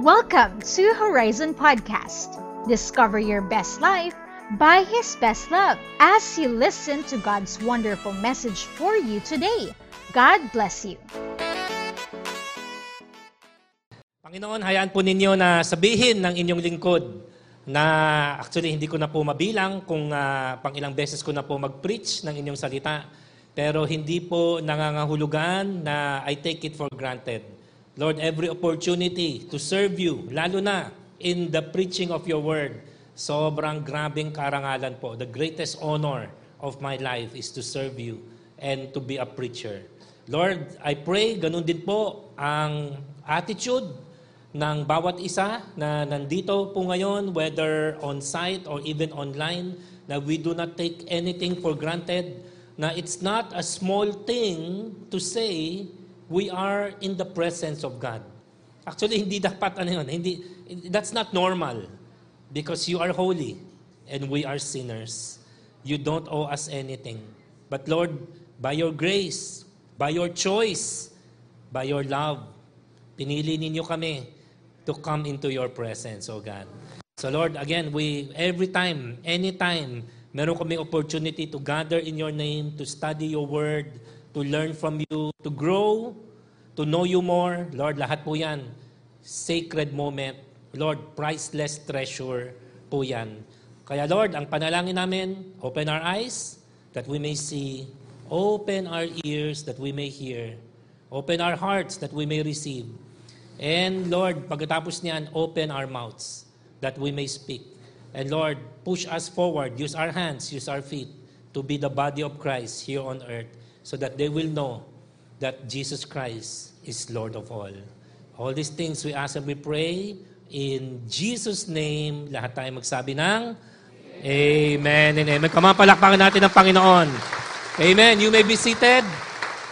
Welcome to Horizon Podcast. Discover your best life by His best love as you listen to God's wonderful message for you today. God bless you. Panginoon, hayaan po ninyo na sabihin ng inyong lingkod na actually hindi ko na po mabilang kung uh, pang ilang beses ko na po mag-preach ng inyong salita. Pero hindi po nangangahulugan na I take it for granted Lord, every opportunity to serve you, lalo na in the preaching of your word, sobrang grabing karangalan po. The greatest honor of my life is to serve you and to be a preacher. Lord, I pray ganun din po ang attitude ng bawat isa na nandito po ngayon, whether on-site or even online, na we do not take anything for granted, na it's not a small thing to say we are in the presence of God. Actually, hindi dapat ano yun. Hindi, that's not normal. Because you are holy and we are sinners. You don't owe us anything. But Lord, by your grace, by your choice, by your love, pinili ninyo kami to come into your presence, O God. So Lord, again, we every time, anytime, meron kami opportunity to gather in your name, to study your word, to learn from you, to grow, to know you more. Lord, lahat po yan. Sacred moment. Lord, priceless treasure po yan. Kaya Lord, ang panalangin namin, open our eyes that we may see. Open our ears that we may hear. Open our hearts that we may receive. And Lord, pagkatapos niyan, open our mouths that we may speak. And Lord, push us forward. Use our hands, use our feet to be the body of Christ here on earth so that they will know that Jesus Christ is Lord of all. All these things we ask and we pray in Jesus' name. Lahat tayo magsabi ng Amen and Amen. Kamapalakpakan natin ang Panginoon. Amen. You may be seated.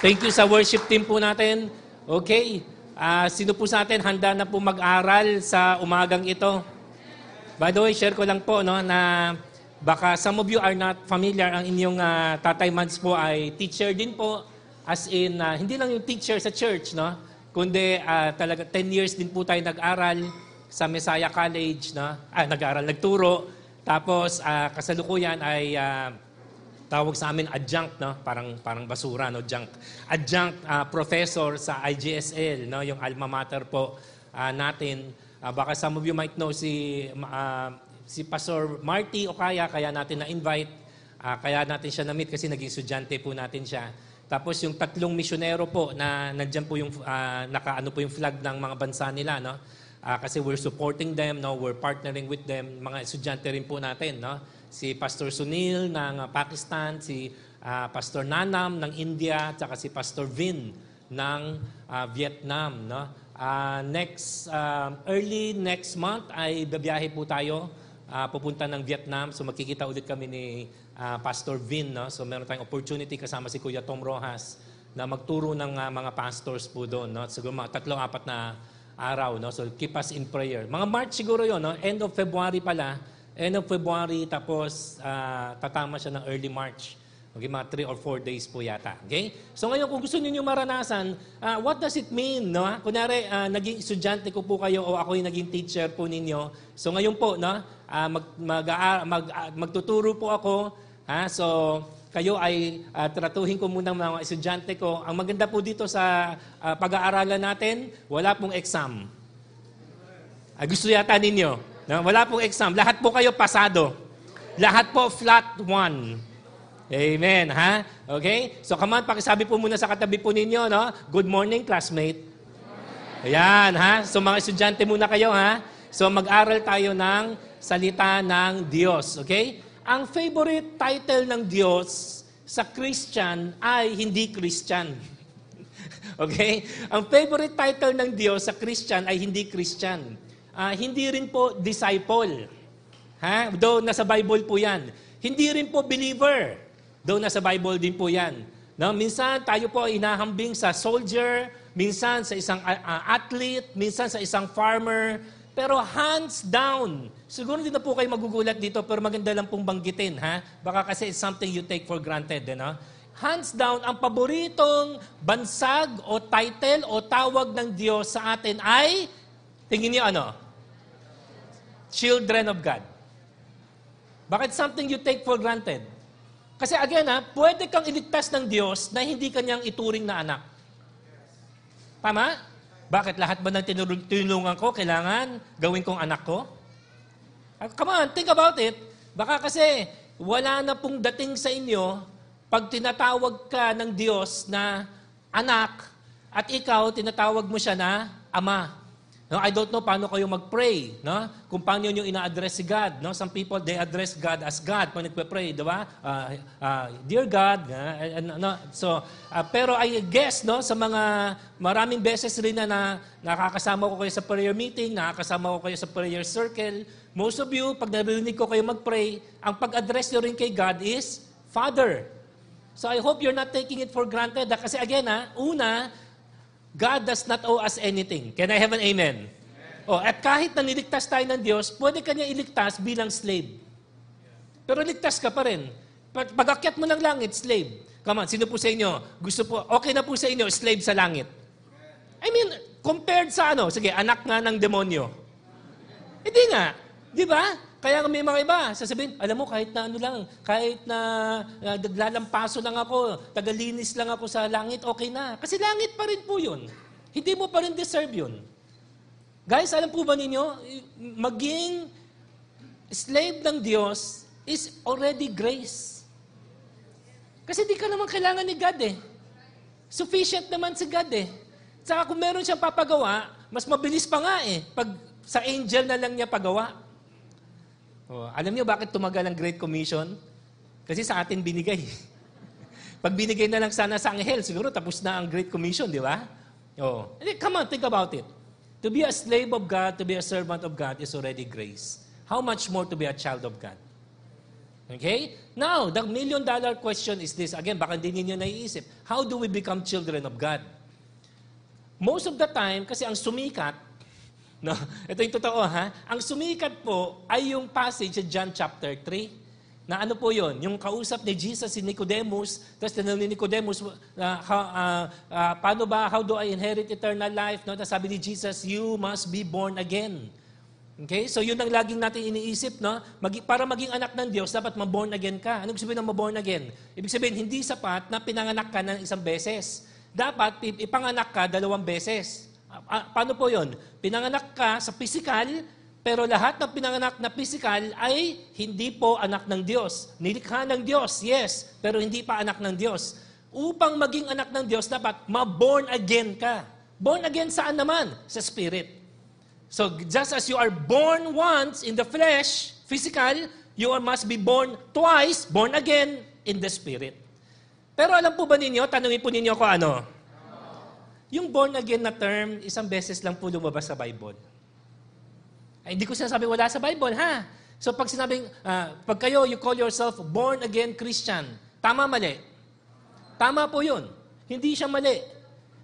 Thank you sa worship team po natin. Okay. Uh, sino po sa atin handa na po mag-aral sa umagang ito? By the way, share ko lang po no, na baka some of you are not familiar. Ang inyong uh, tatay Mads po ay teacher din po As in, uh, hindi lang yung teacher sa church, no? Kundi uh, talaga 10 years din po tayo nag-aral sa Messiah College, no? Ah, nag-aral, nagturo. Tapos uh, kasalukuyan ay uh, tawag sa amin adjunct, no? Parang parang basura, no? Adjunct. Adjunct uh, professor sa IGSL, no? Yung alma mater po uh, natin. Uh, baka some of you might know si uh, si Pastor Marty o kaya kaya natin na-invite. Uh, kaya natin siya na-meet kasi naging estudyante po natin siya. Tapos yung tatlong misyonero po na nandiyan po yung uh, nakaano po yung flag ng mga bansa nila no. Uh, kasi we're supporting them, no, we're partnering with them, mga estudyante rin po natin, no. Si Pastor Sunil ng Pakistan, si uh, Pastor Nanam ng India, at si Pastor Vin ng uh, Vietnam, no. Uh, next uh, early next month ay babiyahe po tayo uh, pupunta ng Vietnam. So magkikita ulit kami ni uh, Pastor Vin. No? So meron tayong opportunity kasama si Kuya Tom Rojas na magturo ng uh, mga pastors po doon. No? Siguro mga tatlo, apat na araw. No? So keep us in prayer. Mga March siguro yon no? end of February pala. End of February, tapos uh, tatama siya ng early March. Okay, mga 3 or 4 days po yata. Okay? So ngayon, kung gusto niyo maranasan, uh, what does it mean? No? Kunwari, uh, naging estudyante ko po kayo o ako yung naging teacher po ninyo. So ngayon po, no, uh, mag, mag, uh, mag, uh, magtuturo po ako. Ha? So, kayo ay uh, tratuhin ko muna mga estudyante ko. Ang maganda po dito sa uh, pag-aaralan natin, wala pong exam. Uh, gusto yata ninyo. No? Wala pong exam. Lahat po kayo pasado. Lahat po flat one. Amen, ha? Okay? So, come on, pakisabi po muna sa katabi po ninyo, no? Good morning, classmate. Ayan, ha? So, mga estudyante muna kayo, ha? So, mag-aral tayo ng salita ng Diyos, okay? Ang favorite title ng Diyos sa Christian ay hindi Christian. okay? Ang favorite title ng Diyos sa Christian ay hindi Christian. Uh, hindi rin po disciple. Ha? Though nasa Bible po yan. Hindi rin po believer. Doon nasa Bible din po yan. No? Minsan tayo po ay inahambing sa soldier, minsan sa isang uh, athlete, minsan sa isang farmer, pero hands down. Siguro hindi na po kayo magugulat dito, pero maganda lang pong banggitin, ha? Baka kasi it's something you take for granted, eh, no? Hands down, ang paboritong bansag o title o tawag ng Diyos sa atin ay Tingin niyo ano? Children of God. Bakit something you take for granted? Kasi again ha, pwede kang iligtas ng Diyos na hindi kanyang ituring na anak. Tama? Bakit lahat ba ng tinulungan ko kailangan gawin kong anak ko? Ah, come on, think about it. Baka kasi wala na pong dating sa inyo pag tinatawag ka ng Diyos na anak at ikaw tinatawag mo siya na ama. No, I don't know paano kayo mag-pray, no? Kung paano niyo ina-address si God, no? Some people they address God as God pag nagpe-pray, 'di ba? Uh, uh, dear God, uh, no? So, uh, pero I guess no sa mga maraming beses rin na, na nakakasama ko kayo sa prayer meeting, nakakasama ko kayo sa prayer circle, most of you pag narinig ko kayo mag-pray, ang pag-address niyo rin kay God is Father. So I hope you're not taking it for granted. Kasi again, ha, una, God does not owe us anything. Can I have an amen? amen. Oh, at kahit na niligtas tayo ng Diyos, pwede kanya iligtas bilang slave. Pero ligtas ka pa rin. Pag, pag mo ng langit, slave. Come on, sino po sa inyo? Gusto po, okay na po sa inyo, slave sa langit. I mean, compared sa ano, sige, anak nga ng demonyo. Hindi nga. Di ba? Kaya may mga iba, sasabihin, alam mo, kahit na ano lang, kahit na uh, lang ako, tagalinis lang ako sa langit, okay na. Kasi langit pa rin po yun. Hindi mo pa rin deserve yun. Guys, alam po ba ninyo, maging slave ng Diyos is already grace. Kasi di ka naman kailangan ni God eh. Sufficient naman si God eh. Saka kung meron siyang papagawa, mas mabilis pa nga eh. Pag sa angel na lang niya pagawa. Oh, alam niyo bakit tumagal ang Great Commission? Kasi sa atin binigay. Pag binigay na lang sana sa anghel, siguro tapos na ang Great Commission, di ba? Oh. Come on, think about it. To be a slave of God, to be a servant of God is already grace. How much more to be a child of God? Okay? Now, the million dollar question is this. Again, baka hindi ninyo naiisip. How do we become children of God? Most of the time, kasi ang sumikat, No? Ito yung totoo ha. Ang sumikat po ay yung passage sa John chapter 3. Na ano po yon? Yung kausap ni Jesus si Nicodemus, tapos tinanong ni Nicodemus, uh, how, uh, uh, paano ba, how do I inherit eternal life? No? Tapos sabi ni Jesus, you must be born again. Okay? So yun ang laging natin iniisip, no? Mag, para maging anak ng Diyos, dapat ma-born again ka. Ano ibig sabihin ng ma-born again? Ibig sabihin, hindi sapat na pinanganak ka ng isang beses. Dapat ipanganak ka dalawang beses. Uh, paano po yon? Pinanganak ka sa physical, pero lahat ng pinanganak na physical ay hindi po anak ng Diyos. Nilikha ng Diyos, yes, pero hindi pa anak ng Diyos. Upang maging anak ng Diyos, dapat ma-born again ka. Born again saan naman? Sa spirit. So just as you are born once in the flesh, physical, you must be born twice, born again in the spirit. Pero alam po ba ninyo, tanungin po ninyo ko ano? Yung born again na term, isang beses lang po lumabas sa Bible. Ay, hindi ko sinasabi wala sa Bible, ha? So pag sinabing, uh, pag kayo, you call yourself born again Christian, tama mali? Tama po yun. Hindi siya mali.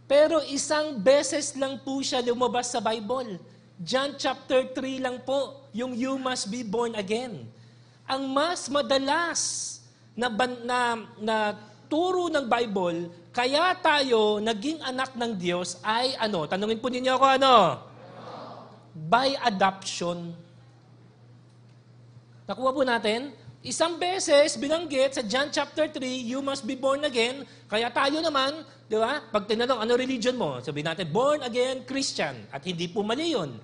Pero isang beses lang po siya lumabas sa Bible. John chapter 3 lang po, yung you must be born again. Ang mas madalas na, na, na turo ng Bible, kaya tayo naging anak ng Diyos ay ano? Tanungin po ninyo ako ano? By adoption. Nakuha po natin? Isang beses binanggit sa John chapter 3, you must be born again. Kaya tayo naman, di ba? Pag tinanong, ano religion mo? Sabi natin, born again Christian. At hindi po mali yun.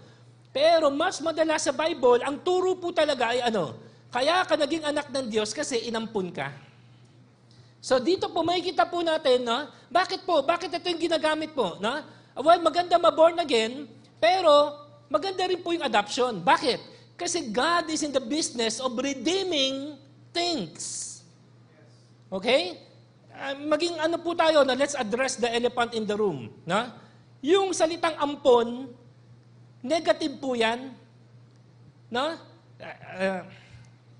Pero mas madalas sa Bible, ang turo po talaga ay ano? Kaya ka naging anak ng Diyos kasi inampun ka. So dito po makikita po natin, no? Bakit po? Bakit ito yung ginagamit po, no? Well, maganda ma-born again, pero maganda rin po yung adoption. Bakit? Kasi God is in the business of redeeming things. Okay? Uh, maging ano po tayo na let's address the elephant in the room. No? Yung salitang ampon, negative po yan. No? Uh, uh,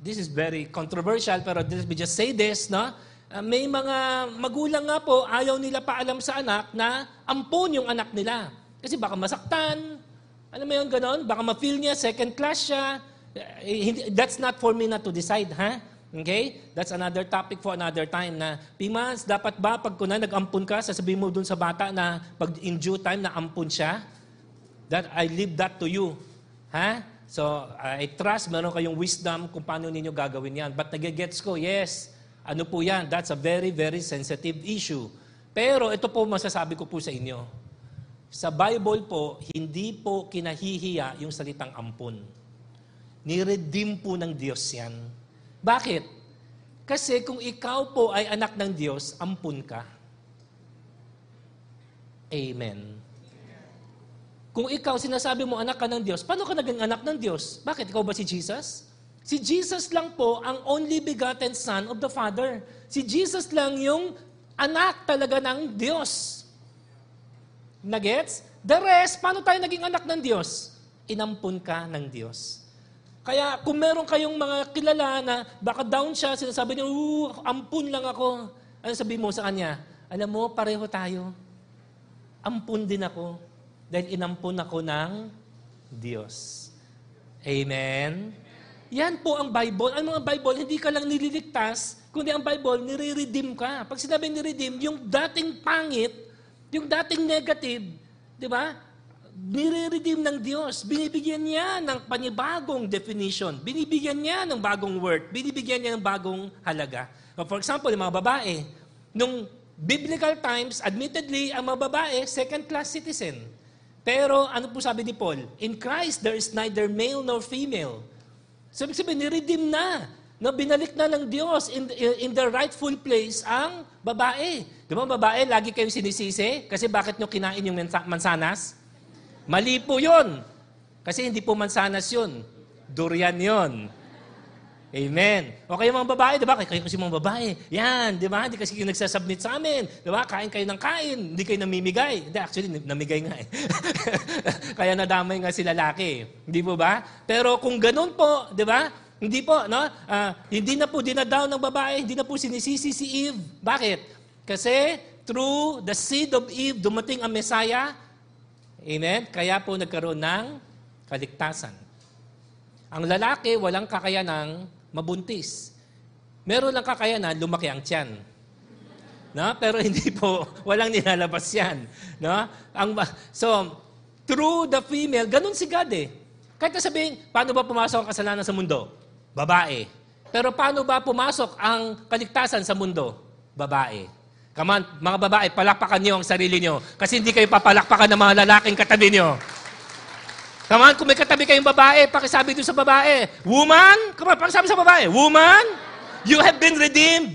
this is very controversial, pero let me just say this. No? Uh, may mga magulang nga po, ayaw nila paalam sa anak na ampon yung anak nila. Kasi baka masaktan, alam mo yung ganon? Baka ma-feel niya, second class siya. Uh, that's not for me not to decide, ha? Okay? That's another topic for another time na, Pimas, dapat ba pag kuna nag-ampun ka, sasabihin mo dun sa bata na pag in due time na ampun siya? that I leave that to you. Ha? So, I trust meron kayong wisdom kung paano ninyo gagawin yan. But nagigets ko, yes, ano po yan? That's a very, very sensitive issue. Pero ito po masasabi ko po sa inyo. Sa Bible po, hindi po kinahihiya yung salitang ampon. Niredeem po ng Diyos yan. Bakit? Kasi kung ikaw po ay anak ng Diyos, ampun ka. Amen. Kung ikaw sinasabi mo anak ka ng Diyos, paano ka naging anak ng Diyos? Bakit? Ikaw ba si Jesus? Si Jesus lang po ang only begotten Son of the Father. Si Jesus lang yung anak talaga ng Diyos. Nagets? The rest, paano tayo naging anak ng Diyos? Inampun ka ng Diyos. Kaya kung meron kayong mga kilala na baka down siya, sinasabi niya, uh, ampun lang ako. Ano sabi mo sa kanya? Alam mo, pareho tayo. Ampun din ako dahil inampun ako ng Diyos. Amen? Yan po ang Bible. Ang mga Bible, hindi ka lang nililigtas, kundi ang Bible, nire-redeem ka. Pag sinabi ni-redeem, yung dating pangit, yung dating negative, di ba? Nire-redeem ng Diyos. Binibigyan niya ng panibagong definition. Binibigyan niya ng bagong word. Binibigyan niya ng bagong halaga. For example, yung mga babae, nung biblical times, admittedly, ang mga babae, second-class citizen. Pero ano po sabi ni Paul? In Christ, there is neither male nor female. So, ibig sabihin, niredeem na. No, binalik na ng Diyos in, in the rightful place ang babae. Di ba babae, lagi kayong sinisisi? Kasi bakit nyo kinain yung mansanas? Mali po yun. Kasi hindi po mansanas yun. Durian yun. Amen. O kayo mga babae, di ba? Kayo kasi mga babae. Yan, di ba? Hindi kasi kayo nagsasubmit sa amin. Di ba? Kain kayo ng kain. Hindi kayo namimigay. Hindi, actually, namigay nga eh. Kaya nadamay nga si lalaki. Hindi po ba? Pero kung ganun po, di ba? Hindi po, no? Uh, hindi na po dinadaw ng babae, hindi na po sinisisi si Eve. Bakit? Kasi through the seed of Eve, dumating ang Messiah. Amen? Kaya po nagkaroon ng kaligtasan. Ang lalaki, walang kakayanang mabuntis. Meron lang kakayanan, lumaki ang tiyan. No? Pero hindi po, walang nilalabas yan. No? Ang, so, through the female, ganun si God eh. Kahit na sabihin, paano ba pumasok ang kasalanan sa mundo? Babae. Pero paano ba pumasok ang kaligtasan sa mundo? Babae. Come on, mga babae, palakpakan niyo ang sarili niyo. Kasi hindi kayo papalakpakan ng mga lalaking katabi niyo. Come on, kung may katabi kayong babae, pakisabi doon sa babae, Woman, come on, pakisabi sa babae, Woman, you have been redeemed.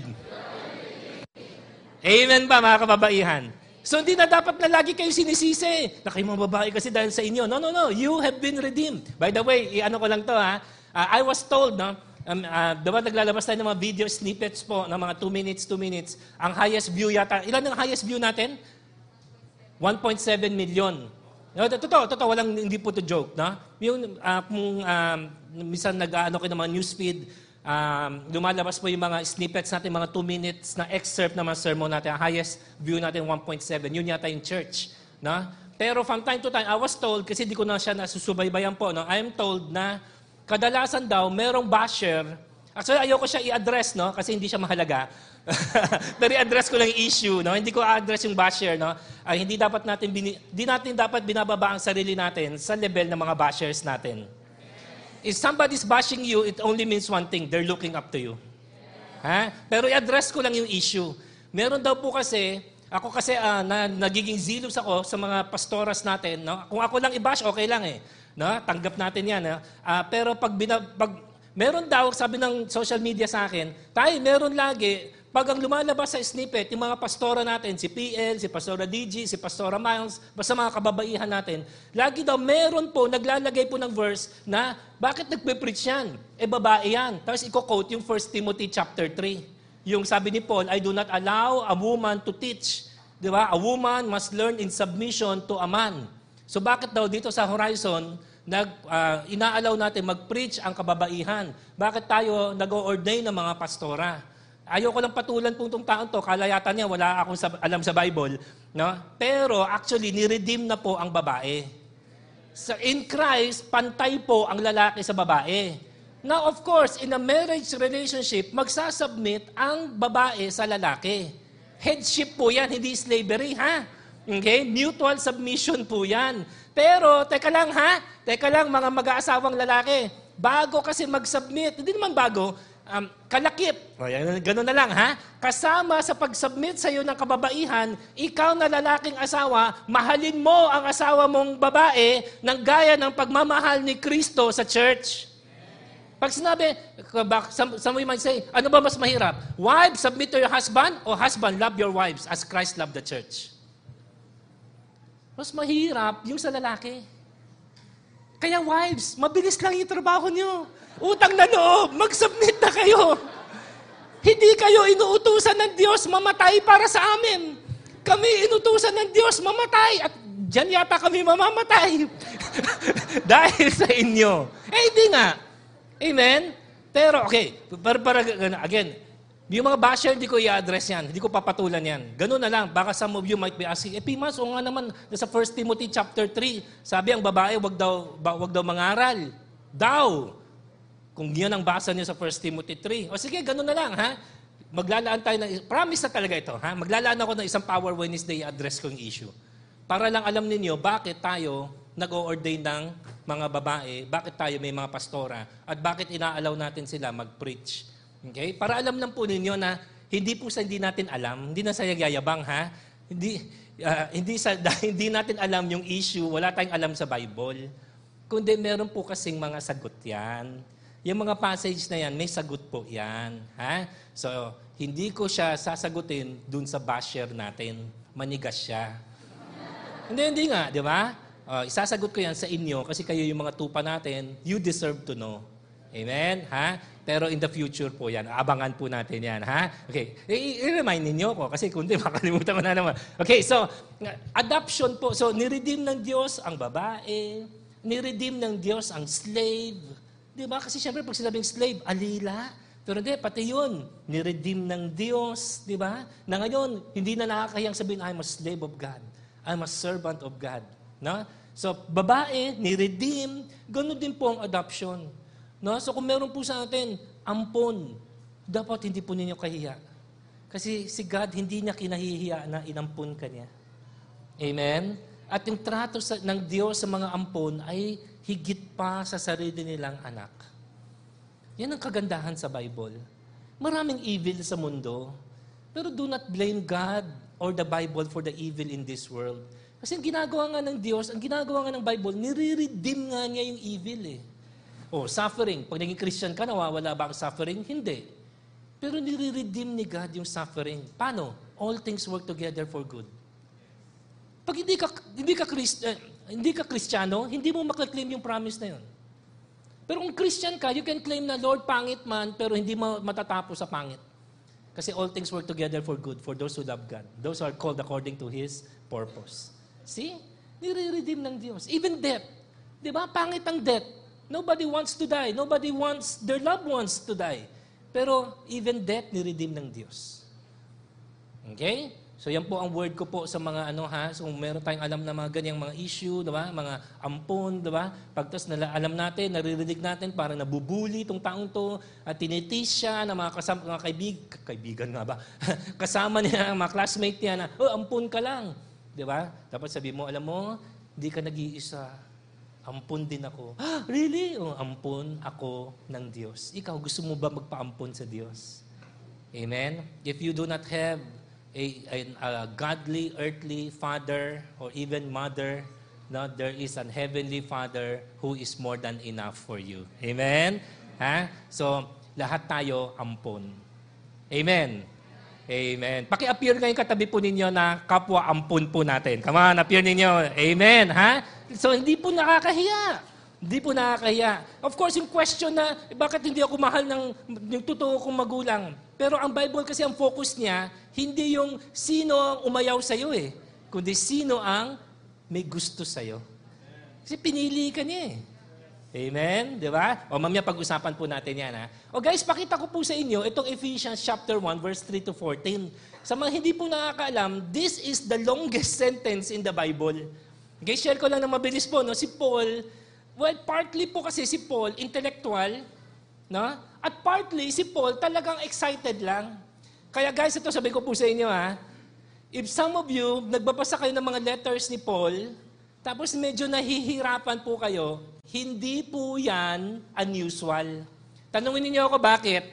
Amen ba, mga kababaihan? So, hindi na dapat na lagi kayo sinisisi. Na kayo mga babae kasi dahil sa inyo. No, no, no. You have been redeemed. By the way, i-ano ko lang to ha. Uh, I was told, no, um, uh, diba naglalabas tayo ng mga video snippets po ng mga 2 minutes, 2 minutes. Ang highest view yata, ilan ang highest view natin? 1.7 million. No, totoo, totoo, walang hindi po to joke, no? Yung uh, kung um, minsan nag-ano kayo ng mga newsfeed, um, lumalabas po yung mga snippets natin, mga 2 minutes na excerpt ng mga sermon natin. Ang highest view natin, 1.7. Yun yata yung church. No? Pero from time to time, I was told, kasi di ko na siya nasusubaybayan po, no? I am told na kadalasan daw, merong basher. Actually, ayoko siya i-address, no? Kasi hindi siya mahalaga. Pero i-address ko lang yung issue, no? Hindi ko address yung basher, no? Ay, hindi dapat natin bini, hindi natin dapat binababa ang sarili natin sa level ng mga bashers natin. If somebody's bashing you, it only means one thing, they're looking up to you. Ha? Pero i-address ko lang yung issue. Meron daw po kasi, ako kasi uh, na, nagiging zealous ako sa mga pastoras natin, no? Kung ako lang i-bash, okay lang eh. No? Tanggap natin yan. Eh? Uh, pero pag, bina, pag meron daw, sabi ng social media sa akin, tayo, meron lagi, pag ang lumalabas sa snippet, yung mga pastora natin, si PL, si Pastora DG, si Pastora Miles, basta mga kababaihan natin, lagi daw meron po, naglalagay po ng verse na, bakit nagpe-preach yan? Eh, babae yan. Tapos i-quote yung 1 Timothy chapter 3. Yung sabi ni Paul, I do not allow a woman to teach. Di ba? A woman must learn in submission to a man. So bakit daw dito sa Horizon, nag, uh, inaalaw natin mag-preach ang kababaihan? Bakit tayo nag-o-ordain ng mga pastora? Ayoko lang patulan po itong taon to, kalayatan niya, wala akong sab- alam sa Bible. No? Pero actually, niredeem na po ang babae. So in Christ, pantay po ang lalaki sa babae. Now, of course, in a marriage relationship, magsasubmit ang babae sa lalaki. Headship po yan, hindi slavery, ha? Okay? Mutual submission po yan. Pero, teka lang ha, teka lang mga mag-aasawang lalaki, bago kasi mag-submit, hindi naman bago, um, kalakip, o, yan, ganun na lang ha, kasama sa pag-submit sa iyo ng kababaihan, ikaw na lalaking asawa, mahalin mo ang asawa mong babae ng gaya ng pagmamahal ni Kristo sa church. Pag sinabi, some, some might say, ano ba mas mahirap? Wives, submit to your husband, o husband, love your wives as Christ loved the church. Mas mahirap yung sa lalaki. Kaya wives, mabilis lang yung trabaho nyo. Utang na loob, mag-submit na kayo. Hindi kayo inuutusan ng Diyos mamatay para sa amin. Kami inutusan ng Diyos mamatay at dyan yata kami mamamatay. Dahil sa inyo. Eh, hindi nga. Amen? Pero, okay, para, para, again, yung mga basher, hindi ko i-address yan. Hindi ko papatulan yan. Ganun na lang. Baka some of you might be asking, eh, Pimas, o nga naman, sa 1 Timothy chapter 3, sabi ang babae, wag daw, wag daw mangaral. Daw. Kung yan ang basa niyo sa 1 Timothy 3. O sige, ganun na lang, ha? Maglalaan tayo ng, promise na talaga ito, ha? Maglalaan ako ng isang Power Wednesday, address ko yung issue. Para lang alam ninyo, bakit tayo nag-o-ordain ng mga babae, bakit tayo may mga pastora, at bakit inaalaw natin sila mag-preach Okay? Para alam lang po ninyo na hindi po sa hindi natin alam, hindi na sa yayabang ha. Hindi uh, hindi sa hindi natin alam yung issue, wala tayong alam sa Bible. Kundi meron po kasing mga sagot 'yan. Yung mga passage na yan, may sagot po 'yan, ha? So, hindi ko siya sasagutin dun sa basher natin. Manigas siya. hindi, hindi nga, di ba? Uh, isasagot ko yan sa inyo kasi kayo yung mga tupa natin, you deserve to know. Amen? Ha? Pero in the future po yan. Abangan po natin yan, ha? Okay. I-remind ninyo ko kasi kundi makalimutan ko na naman. Okay, so, adoption po. So, niredeem ng Diyos ang babae. Niredeem ng Diyos ang slave. Di ba? Kasi siyempre pag sinabing slave, alila. Pero hindi, pati yun, niredeem ng Diyos, di ba? Na ngayon, hindi na nakakahiyang sabihin, I'm a slave of God. I'm a servant of God. No? So, babae, niredeem, ganun din po ang adoption. No? So kung meron po sa atin, ampon, dapat hindi po ninyo kahiya. Kasi si God, hindi niya kinahihiya na inampun ka niya. Amen? At yung trato sa, ng Diyos sa mga ampon ay higit pa sa sarili nilang anak. Yan ang kagandahan sa Bible. Maraming evil sa mundo, pero do not blame God or the Bible for the evil in this world. Kasi ang ginagawa nga ng Diyos, ang ginagawa nga ng Bible, nire-redeem nga niya yung evil eh. Oh, suffering. Pag naging Christian ka, nawawala ba ang suffering? Hindi. Pero nire-redeem ni God yung suffering. Paano? All things work together for good. Pag hindi ka, hindi ka, Christ, eh, hindi ka Kristiyano, hindi mo makaklaim yung promise na yun. Pero kung Christian ka, you can claim na, Lord, pangit man, pero hindi mo matatapos sa pangit. Kasi all things work together for good for those who love God. Those who are called according to His purpose. See? Nire-redeem ng Diyos. Even death. Di ba? Pangit ang death. Nobody wants to die. Nobody wants their loved ones to die. Pero even death ni-redeem ng Diyos. Okay? So yan po ang word ko po sa mga ano ha. So kung meron tayong alam na mga ganyang mga issue, di ba? Mga ampon, di ba? Pagtas na alam natin, naririnig natin, parang nabubuli itong taong to, at tinitis siya ng mga kasama, mga kaibig, kaibigan nga ba? kasama niya, mga classmate niya na, oh, ampun ka lang. Di ba? Dapat sabi mo, alam mo, hindi ka nag-iisa Ampun din ako. Ah, really? Oh, ampun ako ng Diyos. Ikaw, gusto mo ba magpaampun sa Diyos? Amen? If you do not have a, a, godly, earthly father or even mother, no, there is an heavenly Father who is more than enough for you. Amen? Ha? So, lahat tayo ampun. Amen? Amen. Paki-appear ngayon katabi po ninyo na kapwa ampun po natin. Come on, appear ninyo. Amen. Ha? So, hindi po nakakahiya. Hindi po nakakahiya. Of course, yung question na, bakit hindi ako mahal ng yung totoo kong magulang? Pero ang Bible kasi ang focus niya, hindi yung sino ang umayaw sa iyo eh, kundi sino ang may gusto sa iyo. Kasi pinili ka niya eh. Amen? Di ba? O mamaya pag-usapan po natin yan ha. O guys, pakita ko po sa inyo itong Ephesians chapter 1 verse 3 to 14. Sa mga hindi po nakakaalam, this is the longest sentence in the Bible. Okay, share ko lang na mabilis po, no? Si Paul, well, partly po kasi si Paul, intellectual, no? At partly, si Paul talagang excited lang. Kaya guys, ito sabi ko po sa inyo ha, if some of you, nagbabasa kayo ng mga letters ni Paul, tapos medyo nahihirapan po kayo, hindi po yan unusual. Tanungin niyo ako bakit?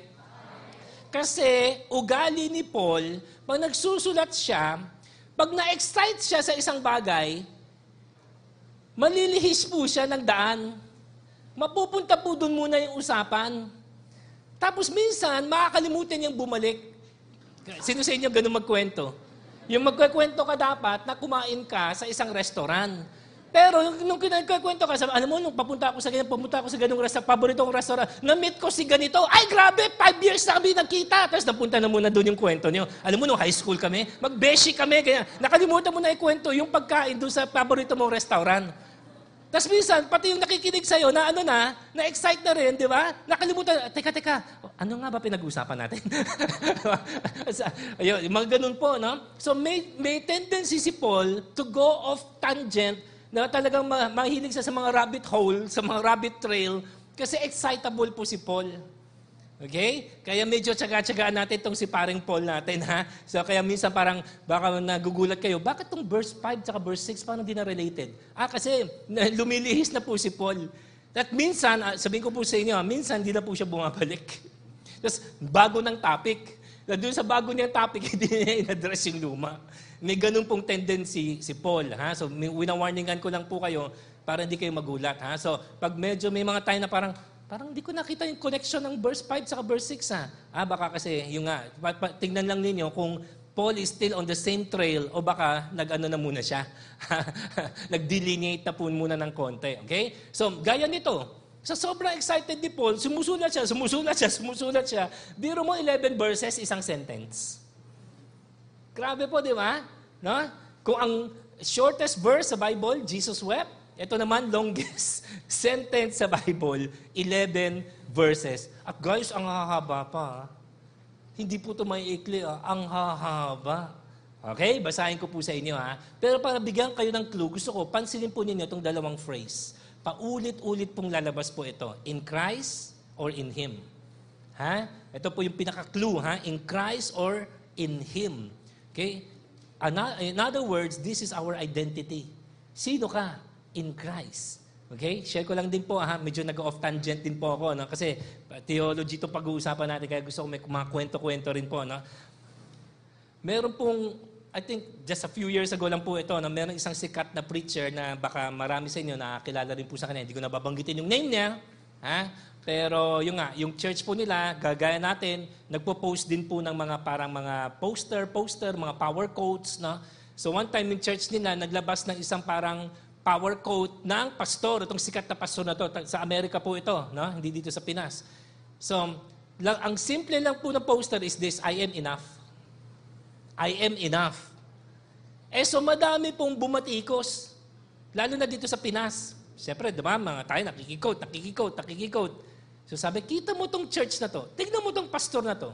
Kasi ugali ni Paul, pag nagsusulat siya, pag na-excite siya sa isang bagay, malilihis po siya ng daan. Mapupunta po doon muna yung usapan. Tapos minsan, makakalimutan niyang bumalik. Sino sa inyo ganun magkwento? Yung magkwento ka dapat na kumain ka sa isang restaurant. Pero nung kinagkwento ka, sabi, alam mo, nung papunta ako sa ganyan, pumunta ako sa ganung restaurant, paboritong restaurant, na-meet ko si ganito, ay grabe, five years na kami nagkita. Tapos napunta na muna doon yung kwento niyo. Alam mo, nung high school kami, magbeshi kami, kaya nakalimutan mo na ikwento yung pagkain doon sa paborito mong restaurant. Tapos minsan, pati yung nakikinig sa'yo na ano na, na-excite na rin, di ba? Nakalimutan, teka, teka, ano nga ba pinag-uusapan natin? Ayun, mga ganun po, no? So may, may tendency si Paul to go off tangent na talagang ma- mahilig siya sa mga rabbit hole, sa mga rabbit trail, kasi excitable po si Paul. Okay? Kaya medyo tsaga-tsagaan natin itong si paring Paul natin, ha? So kaya minsan parang baka nagugulat kayo, bakit itong verse 5 at verse 6 parang di na related? Ah, kasi lumilihis na po si Paul. At minsan, ah, sabihin ko po sa inyo, minsan di na po siya bumabalik. Tapos bago ng topic. Na doon sa bago niyang topic, hindi niya in-address yung luma. May ganun pong tendency si Paul. Ha? So, winawarningan ko lang po kayo para hindi kayo magulat. Ha? So, pag medyo may mga time na parang, Parang hindi ko nakita yung connection ng verse 5 sa verse 6 ha. Ah, baka kasi yung nga, tingnan lang ninyo kung Paul is still on the same trail o baka nag-ano na muna siya. Nag-delineate na po muna ng konti. Okay? So, gaya nito, sa sobrang excited ni Paul, sumusulat siya, sumusulat siya, sumusulat siya. Biro mo 11 verses, isang sentence. Grabe po, di ba? No? Kung ang shortest verse sa Bible, Jesus wept, ito naman, longest sentence sa Bible, 11 verses. At guys, ang hahaba pa. Hindi po ito may ikli, ah. ang hahaba. Okay? Basahin ko po sa inyo ha. Pero para bigyan kayo ng clue, gusto ko, pansinin po ninyo itong dalawang phrase. Paulit-ulit pong lalabas po ito. In Christ or in Him. Ha? Ito po yung pinaka-clue ha. In Christ or in Him. Okay? In other words, this is our identity. Sino ka? In Christ. Okay? Share ko lang din po, ha? medyo nag-off tangent din po ako. No? Kasi theology to pag-uusapan natin, kaya gusto ko may mga kwento-kwento rin po. No? Meron pong, I think just a few years ago lang po ito, no? meron isang sikat na preacher na baka marami sa inyo nakakilala rin po sa kanya. Hindi ko na babanggitin yung name niya. Ha? Pero yung nga, yung church po nila, gagaya natin, nagpo-post din po ng mga parang mga poster, poster, mga power quotes. No? So one time yung church nila, naglabas ng isang parang power quote ng pastor, itong sikat na pastor na to. Sa Amerika po ito, no? hindi dito sa Pinas. So, lang, ang simple lang po ng poster is this, I am enough. I am enough. Eh so madami pong bumatikos. Lalo na dito sa Pinas. Siyempre, diba, mga tayo nakikikot, nakikikot, nakikikot. So sabi, kita mo tong church na to. Tignan mo tong pastor na to.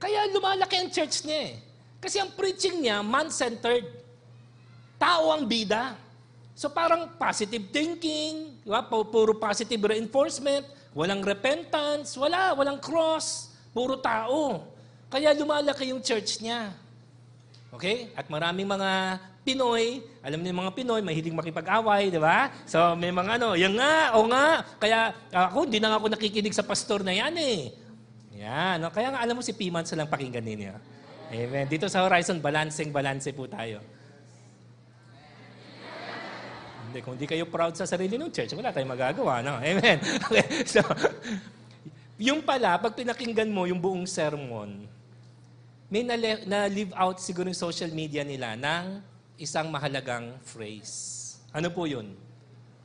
Kaya lumalaki ang church niya eh. Kasi ang preaching niya, man-centered. Tao ang bida. So parang positive thinking, di ba? puro positive reinforcement, walang repentance, wala, walang cross, puro tao. Kaya lumalaki yung church niya. Okay? At maraming mga Pinoy, alam niyo mga Pinoy, mahilig makipag-away, di ba? So may mga ano, yan nga, o nga. Kaya ako, hindi na ako nakikinig sa pastor na yan eh. Yan. No? Kaya nga alam mo si Piman sa lang pakinggan ninyo. Amen. Dito sa Horizon, balancing, balance po tayo. Hindi, kung hindi kayo proud sa sarili ng church, wala tayong magagawa. No? Amen. Okay. So, yung pala, pag pinakinggan mo yung buong sermon, may na-live out siguro yung social media nila ng isang mahalagang phrase. Ano po yun?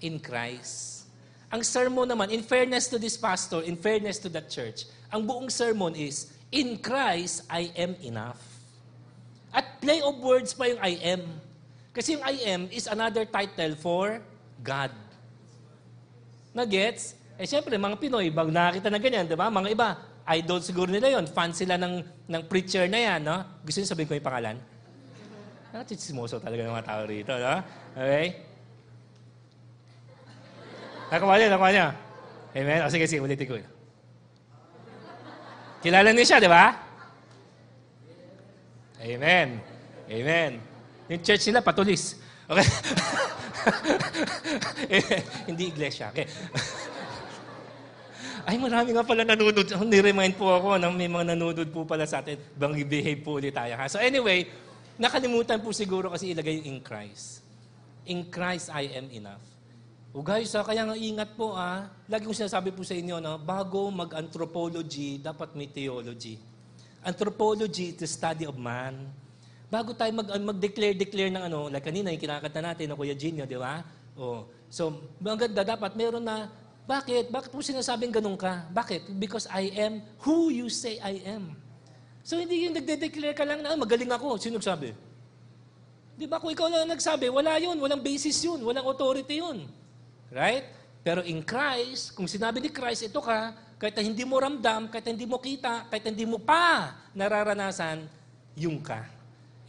In Christ. Ang sermon naman, in fairness to this pastor, in fairness to that church, ang buong sermon is, In Christ, I am enough. At play of words pa yung I am. Kasi yung I am is another title for God. Na-gets? Eh syempre, mga Pinoy, bag nakakita na ganyan, di ba? Mga iba, idol siguro nila yon Fan sila ng, ng preacher na yan, no? Gusto niyo sabihin ko yung pangalan? Nakachitsimoso talaga ng mga tao rito, no? Okay? Nakuha niya, nakuha niya. Amen? O sige, sige, ulitin ko. Kilala niya siya, di ba? Amen. Amen. Yung church nila, patulis. Okay? Hindi iglesia. Okay. Ay, marami nga pala nanonood. Ni-remind po ako na may mga nanonood po pala sa atin. Bang behave po ulit tayo. Ha? So anyway, nakalimutan po siguro kasi ilagay yung in Christ. In Christ I am enough. O guys, ha, kaya nga ingat po ah. Lagi kong sinasabi po sa inyo, no, bago mag-anthropology, dapat may theology. Anthropology is the study of man. Bago tayo mag, mag-declare-declare ng ano, like kanina yung kinakanta natin, no, Kuya Ginyo, di ba? Oh. So, maganda dapat meron na, bakit? Bakit mo sinasabing ganun ka? Bakit? Because I am who you say I am. So, hindi yung nagde-declare ka lang na, ah, magaling ako. Sino nagsabi? Di ba? Kung ikaw lang nagsabi, wala yun. Walang basis yun. Walang authority yun. Right? Pero in Christ, kung sinabi ni Christ, ito ka, kahit hindi mo ramdam, kahit hindi mo kita, kahit hindi mo pa nararanasan, yung ka.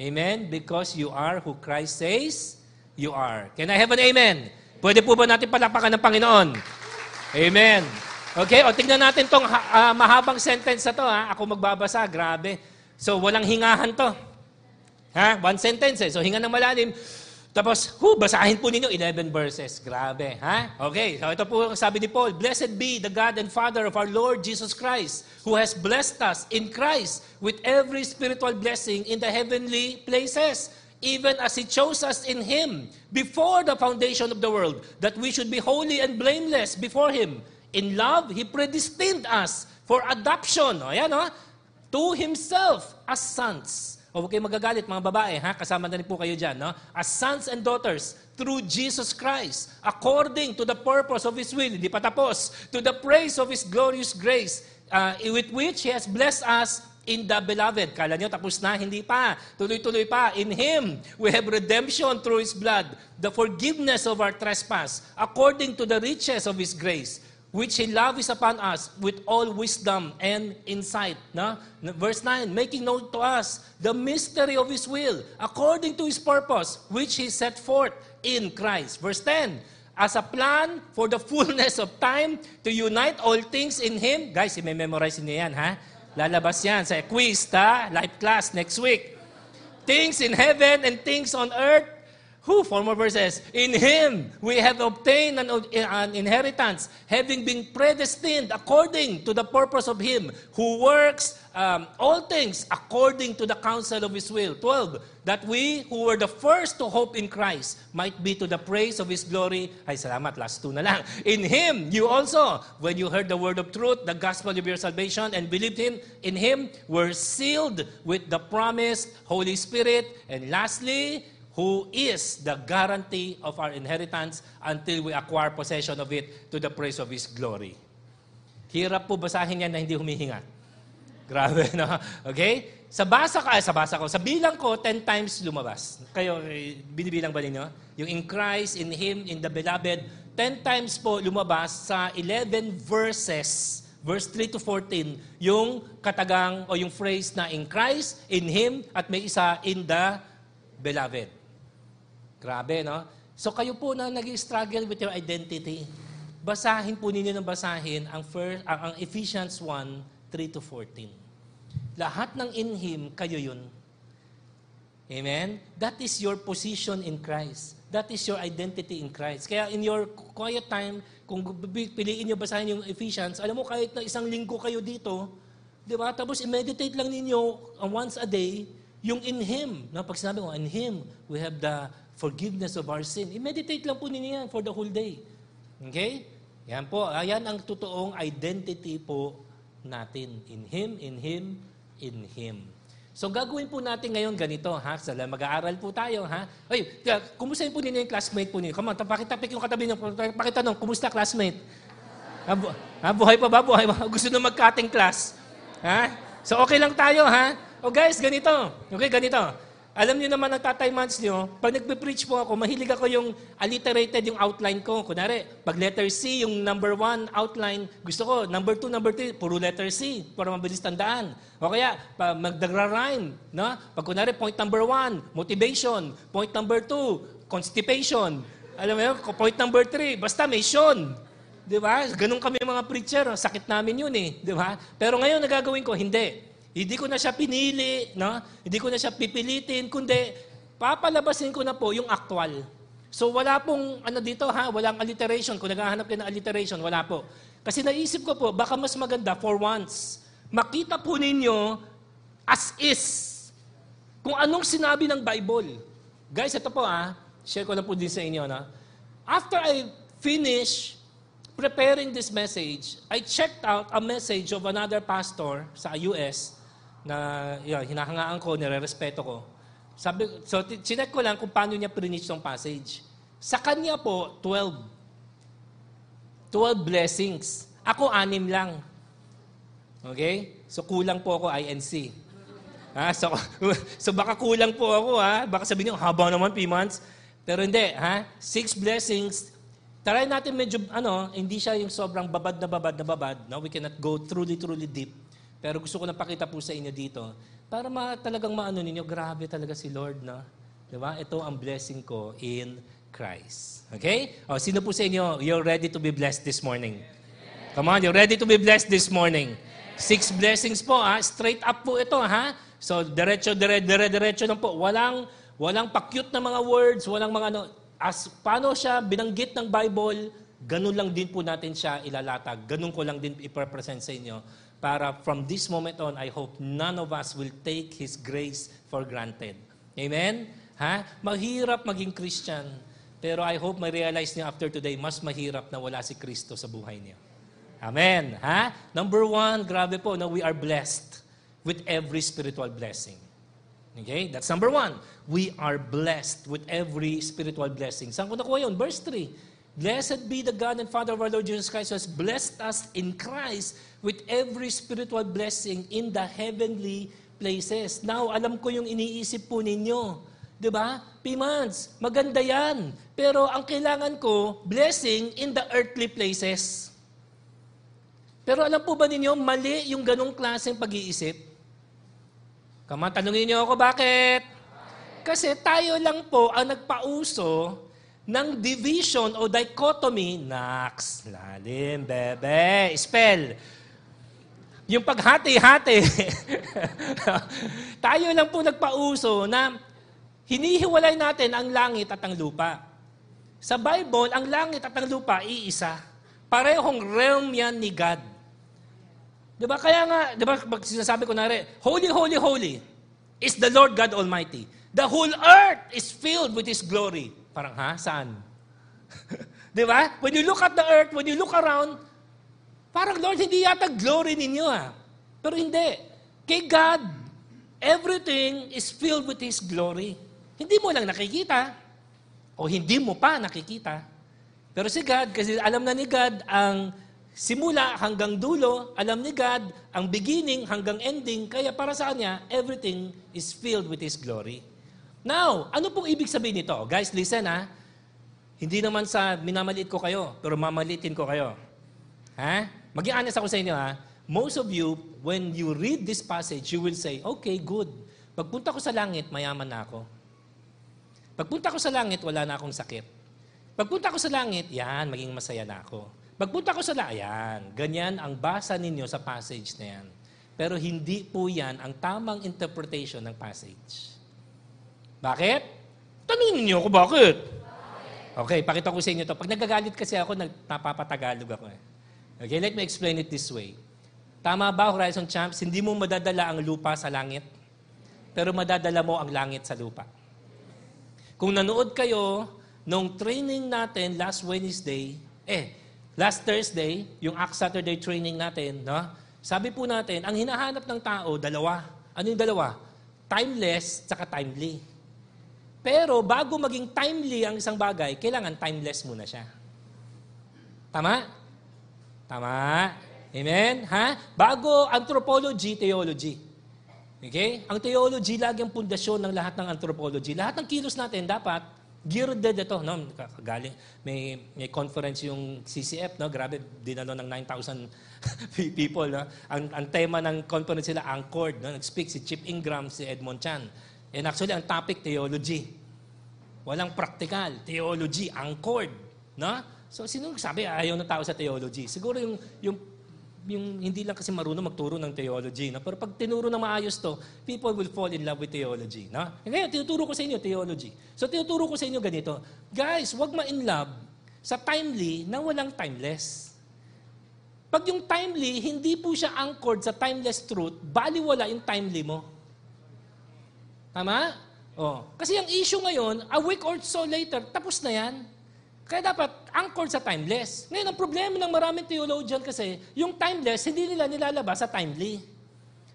Amen? Because you are who Christ says you are. Can I have an amen? Pwede po ba natin palapakan ng Panginoon? Amen. Okay, o tingnan natin tong uh, mahabang sentence na to. Ha? Ako magbabasa, grabe. So, walang hingahan to. Ha? One sentence eh. So, hinga ng malalim. Tapos, hu, basahin po ninyo 11 verses. Grabe, ha? Okay, so ito po ang sabi ni Paul, Blessed be the God and Father of our Lord Jesus Christ, who has blessed us in Christ with every spiritual blessing in the heavenly places, even as He chose us in Him before the foundation of the world, that we should be holy and blameless before Him. In love, He predestined us for adoption, o yan, o, to Himself as sons o huwag kayong magagalit, mga babae, ha? Kasama na rin po kayo dyan, no? As sons and daughters, through Jesus Christ, according to the purpose of His will, hindi pa tapos, to the praise of His glorious grace, uh, with which He has blessed us in the beloved. Kala nyo, tapos na? Hindi pa. Tuloy-tuloy pa. In Him, we have redemption through His blood, the forgiveness of our trespass, according to the riches of His grace which He lavished upon us with all wisdom and insight. No? Verse 9, making known to us the mystery of His will, according to His purpose, which He set forth in Christ. Verse 10, as a plan for the fullness of time to unite all things in Him. Guys, i-memorize niyo yan, ha? Lalabas yan sa quiz, ha? Life class next week. Things in heaven and things on earth Who? Four more verses. In Him we have obtained an, an, inheritance, having been predestined according to the purpose of Him who works um, all things according to the counsel of His will. 12. That we who were the first to hope in Christ might be to the praise of His glory. Ay, salamat. Last two na lang. In Him, you also, when you heard the word of truth, the gospel of your salvation, and believed Him, in Him were sealed with the promised Holy Spirit. And lastly, who is the guarantee of our inheritance until we acquire possession of it to the praise of His glory. Hirap po basahin yan na hindi humihinga. Grabe, no? Okay? Sa basa ka, sa basa ko, sa bilang ko, 10 times lumabas. Kayo, eh, binibilang ba ninyo? Yung in Christ, in Him, in the Beloved, 10 times po lumabas sa 11 verses, verse 3 to 14, yung katagang o yung phrase na in Christ, in Him, at may isa in the Beloved. Grabe, no? So kayo po na nag-struggle with your identity, basahin po ninyo ng basahin ang, first, ang, ang Ephesians 1, 3 to 14. Lahat ng in Him, kayo yun. Amen? That is your position in Christ. That is your identity in Christ. Kaya in your quiet time, kung piliin nyo basahin yung Ephesians, alam mo kahit na isang linggo kayo dito, di ba? Tapos i-meditate lang ninyo uh, once a day, yung in Him. Na pag sinabi mo, in Him, we have the forgiveness of our sin. I-meditate lang po ninyo yan for the whole day. Okay? Yan po. Ayan ang totoong identity po natin. In Him, in Him, in Him. So gagawin po natin ngayon ganito, ha? Sa mag-aaral po tayo, ha? Ay, kumusta po ninyo yung classmate po ninyo? Come on, pakitapik yung katabi niyo. Pakitanong, kumusta classmate? Ha, bu- ha, buhay pa ba? Buhay pa? Gusto na mag-cutting class? Ha? So okay lang tayo, ha? O guys, ganito. Okay, ganito. Alam niyo naman ang tatay months niyo, pag nagpe-preach po ako, mahilig ako yung alliterated yung outline ko. Kunwari, pag letter C, yung number one outline, gusto ko, number two, number three, puro letter C, para mabilis tandaan. O kaya, magdagra-rhyme. No? Pag kunwari, point number one, motivation. Point number two, constipation. Alam mo yun, point number three, basta may Sean. Di ba? Ganun kami mga preacher. Sakit namin yun eh. Di ba? Pero ngayon, nagagawin ko, hindi. Hindi ko na siya pinili, no? Hindi ko na siya pipilitin, kundi papalabasin ko na po yung actual. So wala pong ano dito ha, walang alliteration. Kung naghahanap kayo ng alliteration, wala po. Kasi naisip ko po, baka mas maganda for once, makita po ninyo as is kung anong sinabi ng Bible. Guys, ito po ah, share ko lang po din sa inyo na. After I finish preparing this message, I checked out a message of another pastor sa US na yun, hinahangaan ko, nire-respeto ko. Sabi, so, chinek ko lang kung paano niya preach tong passage. Sa kanya po, 12. 12 blessings. Ako, anim lang. Okay? So, kulang po ako INC. Ha? So, so, baka kulang po ako, ha? Baka sabihin niyo, haba naman, P months. Pero hindi, ha? Six blessings. Try natin medyo, ano, hindi siya yung sobrang babad na babad na babad. No? We cannot go truly, truly deep. Pero gusto ko na pakita po sa inyo dito para ma, talagang maano ninyo, grabe talaga si Lord, no? Di ba? Ito ang blessing ko in Christ. Okay? O, sino po sa inyo, you're ready to be blessed this morning? Come on, you're ready to be blessed this morning. Six blessings po, ha? Straight up po ito, ha? So, diretso, dire, dire, diretso lang po. Walang, walang pakyut na mga words, walang mga ano. As, paano siya binanggit ng Bible, ganun lang din po natin siya ilalatag. Ganun ko lang din iprepresent sa inyo para from this moment on, I hope none of us will take His grace for granted. Amen? Ha? Mahirap maging Christian. Pero I hope ma-realize niyo after today, mas mahirap na wala si Kristo sa buhay niyo. Amen. Ha? Number one, grabe po, na we are blessed with every spiritual blessing. Okay? That's number one. We are blessed with every spiritual blessing. Saan ko nakuha yun? Verse 3. Blessed be the God and Father of our Lord Jesus Christ who has blessed us in Christ with every spiritual blessing in the heavenly places. Now, alam ko yung iniisip po ninyo. 'Di ba? Pimans, maganda 'yan. Pero ang kailangan ko, blessing in the earthly places. Pero alam po ba ninyo, mali yung ganong klaseng pag-iisip? Kama, tanungin niyo ako, bakit? Kasi tayo lang po ang nagpauso ng division o dichotomy, nax, lalim, bebe, spell. Yung paghati-hati. tayo lang po nagpauso na hinihiwalay natin ang langit at ang lupa. Sa Bible, ang langit at ang lupa, iisa. Parehong realm yan ni God. Di ba? Kaya nga, di ba, pag sinasabi ko na rin, Holy, holy, holy is the Lord God Almighty. The whole earth is filled with His glory. Parang, ha? Saan? di ba? When you look at the earth, when you look around, parang, Lord, hindi yata glory ninyo, ha? Pero hindi. Kay God, everything is filled with His glory. Hindi mo lang nakikita, o hindi mo pa nakikita. Pero si God, kasi alam na ni God ang simula hanggang dulo, alam ni God ang beginning hanggang ending, kaya para sa Kanya, everything is filled with His glory. Now, ano pong ibig sabihin nito? Guys, listen ha. Hindi naman sa minamaliit ko kayo, pero mamalitin ko kayo. Ha? Maging honest ako sa inyo ha. Most of you, when you read this passage, you will say, okay, good. Pagpunta ko sa langit, mayaman na ako. Pagpunta ko sa langit, wala na akong sakit. Pagpunta ko sa langit, yan, maging masaya na ako. Pagpunta ko sa langit, yan, ganyan ang basa ninyo sa passage na yan. Pero hindi po yan ang tamang interpretation ng passage. Bakit? Tanungin niyo ako bakit? Okay, pakita ko sa inyo to. Pag nagagalit kasi ako, napapatagalog ako. Eh. Okay, let me explain it this way. Tama ba, Horizon Champs? Hindi mo madadala ang lupa sa langit, pero madadala mo ang langit sa lupa. Kung nanood kayo nung training natin last Wednesday, eh, last Thursday, yung Act Saturday training natin, no? sabi po natin, ang hinahanap ng tao, dalawa. Ano yung dalawa? Timeless, tsaka timely. Pero bago maging timely ang isang bagay, kailangan timeless muna siya. Tama? Tama? Amen? Ha? Bago anthropology, theology. Okay? Ang theology lagi ang pundasyon ng lahat ng anthropology. Lahat ng kilos natin dapat geared ito. No? Galing, may, may conference yung CCF, no? grabe, dinalo ng 9,000 people. No? Ang, ang tema ng conference sila, Anchored. No? Nag-speak si Chip Ingram, si Edmond Chan. And actually, ang topic, theology. Walang practical. Theology, anchored. No? So, sino sabi ayaw ng tao sa theology? Siguro yung, yung yung hindi lang kasi marunong magturo ng theology. No? Pero pag tinuro ng maayos to, people will fall in love with theology. No? E ngayon, tinuturo ko sa inyo theology. So tinuturo ko sa inyo ganito, guys, wag ma-in love sa timely na walang timeless. Pag yung timely, hindi po siya anchored sa timeless truth, baliwala yung timely mo. Tama? Oh. Kasi ang issue ngayon, a week or so later, tapos na yan. Kaya dapat anchored sa timeless. Ngayon, ang problema ng maraming theologian kasi, yung timeless, hindi nila nilalabas sa timely.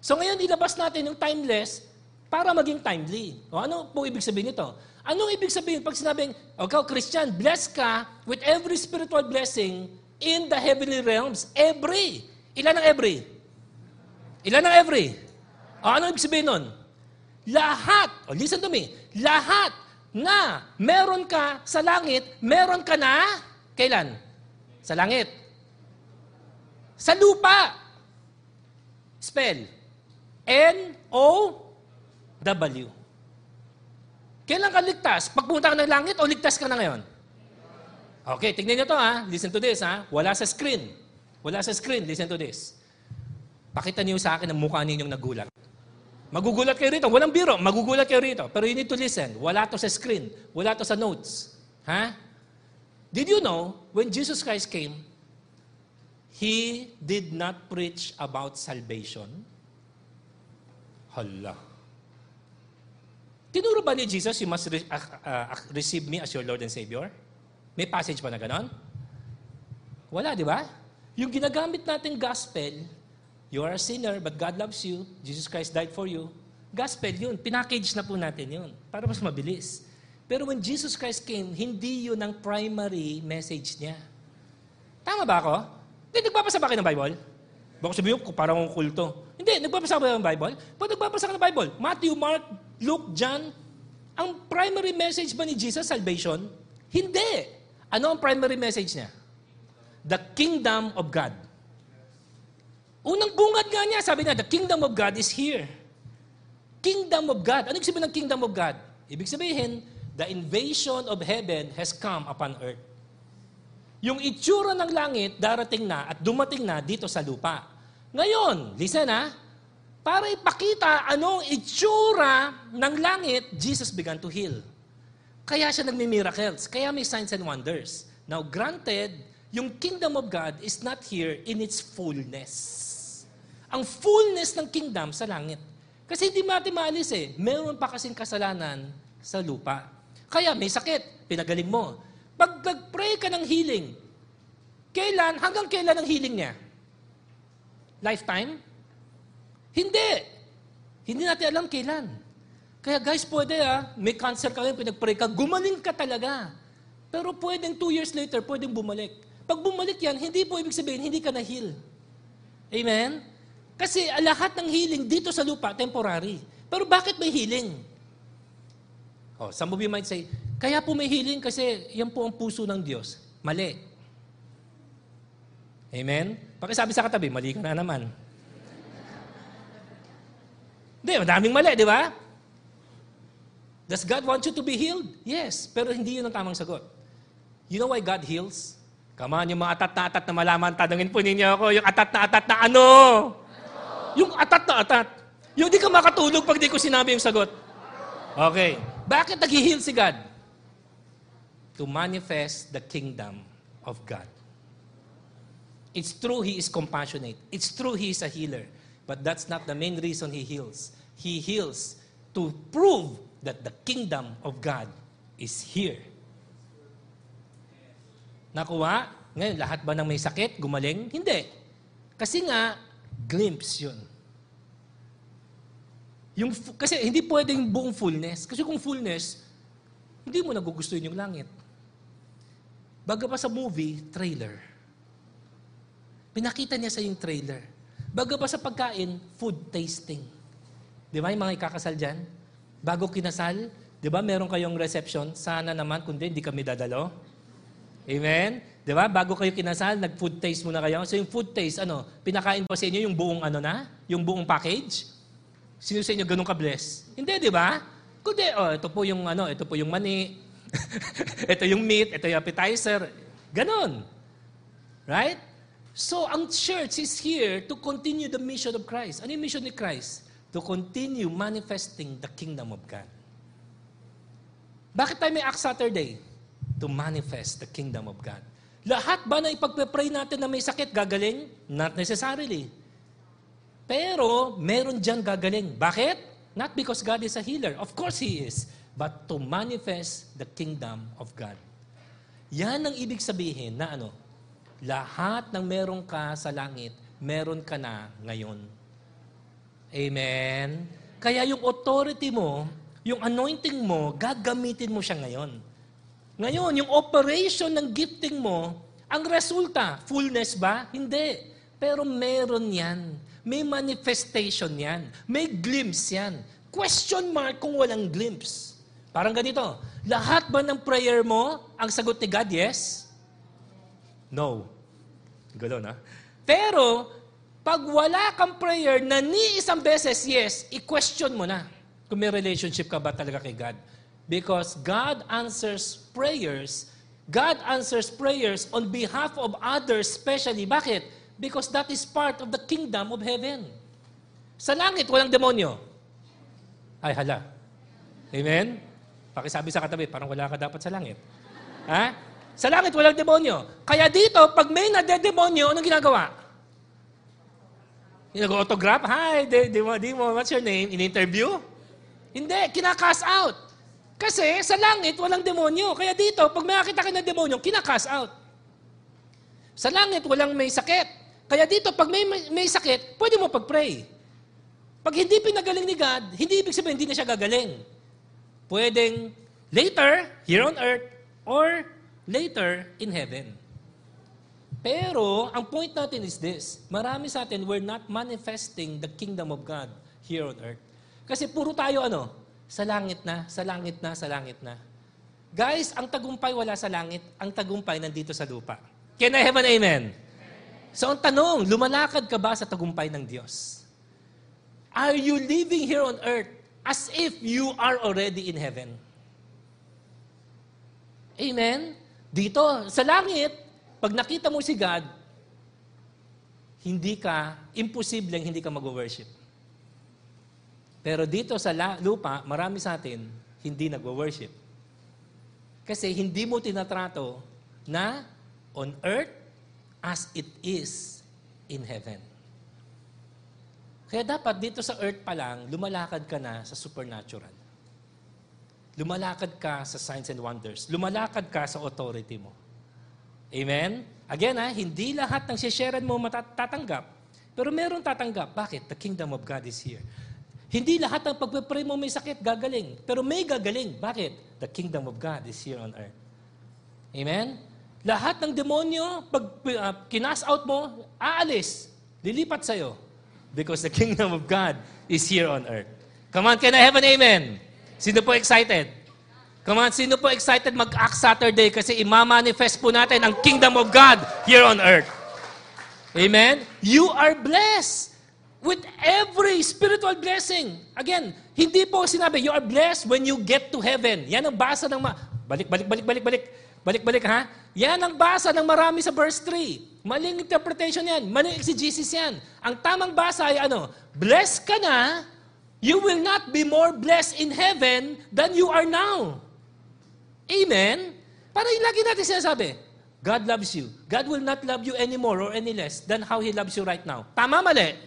So ngayon, ilabas natin yung timeless para maging timely. O ano po ibig sabihin nito? Anong ibig sabihin pag sinabing, okay, Christian, blessed ka with every spiritual blessing in the heavenly realms? Every. Ilan ang every? Ilan ang every? O ano ibig sabihin nun? Lahat, oh, listen to me, lahat na meron ka sa langit, meron ka na, kailan? Sa langit. Sa lupa. Spell. N-O-W. Kailan ka ligtas? Pagpunta ka ng langit o ligtas ka na ngayon? Okay, tignan niyo to ha. Listen to this ha. Wala sa screen. Wala sa screen. Listen to this. Pakita niyo sa akin ang mukha ninyong nagulat. Magugulat kayo rito. Walang biro. Magugulat kayo rito. Pero you need to listen. Wala to sa screen. Wala to sa notes. Ha? Did you know, when Jesus Christ came, He did not preach about salvation? Hala. Tinuro ba ni Jesus, you must re- uh, uh, receive me as your Lord and Savior? May passage pa na ganon? Wala, di ba? Yung ginagamit nating gospel, You are a sinner, but God loves you. Jesus Christ died for you. Gospel yun. Pinackage na po natin yun. Para mas mabilis. Pero when Jesus Christ came, hindi yun ang primary message niya. Tama ba ako? Hindi, nagbabasa ba kayo ng Bible? Baka sabihin ko, parang kulto. Hindi, nagbabasa ba ng Bible? Pag nagbabasa ka ng Bible, Matthew, Mark, Luke, John, ang primary message ba ni Jesus, salvation? Hindi. Ano ang primary message niya? The kingdom of God. Unang bungad nga niya, sabi niya, the kingdom of God is here. Kingdom of God. Ano sabihin ng kingdom of God? Ibig sabihin, the invasion of heaven has come upon earth. Yung itsura ng langit, darating na at dumating na dito sa lupa. Ngayon, listen ha, para ipakita anong itsura ng langit, Jesus began to heal. Kaya siya nagmi-miracles. Kaya may signs and wonders. Now, granted, yung kingdom of God is not here in its fullness ang fullness ng kingdom sa langit. Kasi hindi natin maalis eh. Meron pa kasing kasalanan sa lupa. Kaya may sakit, pinagaling mo. Pag nag-pray ka ng healing, kailan, hanggang kailan ang healing niya? Lifetime? Hindi. Hindi natin alam kailan. Kaya guys, pwede ah, may cancer ka ngayon, pinag-pray ka, gumaling ka talaga. Pero pwedeng two years later, pwedeng bumalik. Pag bumalik yan, hindi po ibig sabihin, hindi ka na-heal. Amen? Kasi lahat ng healing dito sa lupa, temporary. Pero bakit may healing? Oh, some of you might say, kaya po may healing kasi yan po ang puso ng Diyos. Mali. Amen? Pakisabi sa katabi, mali ka na naman. Hindi, madaming mali, di ba? Does God want you to be healed? Yes, pero hindi yun ang tamang sagot. You know why God heals? Come on, yung mga atat na atat na malaman, tanungin po ninyo ako, yung atat na atat na ano? Yung atat na atat. Yung di ka makatulog pag di ko sinabi yung sagot. Okay. Bakit nag-heal si God? To manifest the kingdom of God. It's true He is compassionate. It's true He is a healer. But that's not the main reason He heals. He heals to prove that the kingdom of God is here. Nakuha? Ngayon, lahat ba ng may sakit, gumaling? Hindi. Kasi nga, glimpse yun. Yung, kasi hindi pwedeng buong fullness. Kasi kung fullness, hindi mo nagugustuhin yung langit. Baga pa sa movie, trailer. Pinakita niya sa yung trailer. Baga pa sa pagkain, food tasting. Di ba yung mga ikakasal dyan? Bago kinasal, di ba meron kayong reception? Sana naman, kundi hindi kami dadalo. Amen? Di ba? Bago kayo kinasal, nag-food taste muna kayo. So yung food taste, ano, pinakain pa sa inyo yung buong ano na? Yung buong package? Sino sa inyo ganun ka-bless? Hindi, di ba? Kundi, oh, ito po yung ano, ito po yung mani. ito yung meat, ito yung appetizer. Ganon. Right? So, ang church is here to continue the mission of Christ. Ano yung mission ni Christ? To continue manifesting the kingdom of God. Bakit tayo may Act Saturday? To manifest the kingdom of God. Lahat ba na ipagpe-pray natin na may sakit, gagaling? Not necessarily. Pero, meron dyan gagaling. Bakit? Not because God is a healer. Of course He is. But to manifest the kingdom of God. Yan ang ibig sabihin na ano? Lahat ng meron ka sa langit, meron ka na ngayon. Amen? Kaya yung authority mo, yung anointing mo, gagamitin mo siya ngayon. Ngayon, yung operation ng gifting mo, ang resulta, fullness ba? Hindi. Pero meron yan. May manifestation yan. May glimpse yan. Question mark kung walang glimpse. Parang ganito, lahat ba ng prayer mo, ang sagot ni God, yes? No. Galo na. Pero, pag wala kang prayer na ni isang beses, yes, i-question mo na kung may relationship ka ba talaga kay God. Because God answers prayers, God answers prayers on behalf of others especially. Bakit? Because that is part of the kingdom of heaven. Sa langit, walang demonyo. Ay, hala. Amen? Pakisabi sa katabi, parang wala ka dapat sa langit. Ha? Sa langit, walang demonyo. Kaya dito, pag may nade-demonyo, anong ginagawa? Nag-autograph? Hi, di, di, what's your name? In-interview? Hindi, kinakas out. Kasi sa langit, walang demonyo. Kaya dito, pag may nakita ka ng demonyo, kinakas out. Sa langit, walang may sakit. Kaya dito, pag may, may sakit, pwede mo pag-pray. Pag hindi pinagaling ni God, hindi ibig sabihin hindi na siya gagaling. Pwedeng later, here on earth, or later in heaven. Pero, ang point natin is this. Marami sa atin, we're not manifesting the kingdom of God here on earth. Kasi puro tayo ano? Sa langit na, sa langit na, sa langit na. Guys, ang tagumpay wala sa langit. Ang tagumpay nandito sa lupa. Can I have an amen? So ang tanong, lumalakad ka ba sa tagumpay ng Diyos? Are you living here on earth as if you are already in heaven? Amen? Dito, sa langit, pag nakita mo si God, hindi ka, imposibleng hindi ka mag-worship. Pero dito sa lupa, marami sa atin, hindi nag-worship. Kasi hindi mo tinatrato na on earth, as it is in heaven. Kaya dapat dito sa earth pa lang, lumalakad ka na sa supernatural. Lumalakad ka sa signs and wonders. Lumalakad ka sa authority mo. Amen? Again, ha, hindi lahat ng sisharean mo matatanggap. Pero meron tatanggap. Bakit? The kingdom of God is here. Hindi lahat ng pagpapray mo may sakit, gagaling. Pero may gagaling. Bakit? The kingdom of God is here on earth. Amen? Lahat ng demonyo, pag uh, kinas out mo, aalis. Lilipat sa'yo. Because the kingdom of God is here on earth. Come on, can I have an amen? Sino po excited? Come on, sino po excited mag-Act Saturday kasi imamanifest po natin ang kingdom of God here on earth. Amen? You are blessed with every spiritual blessing. Again, hindi po sinabi, you are blessed when you get to heaven. Yan ang basa ng ma... Balik, balik, balik, balik, balik. Balik-balik ha? Yan ang basa ng marami sa verse 3. Maling interpretation yan. Maling exegesis yan. Ang tamang basa ay ano? Blessed ka na, you will not be more blessed in heaven than you are now. Amen? Para lagi natin sinasabi, God loves you. God will not love you any more or any less than how He loves you right now. Tama, mali?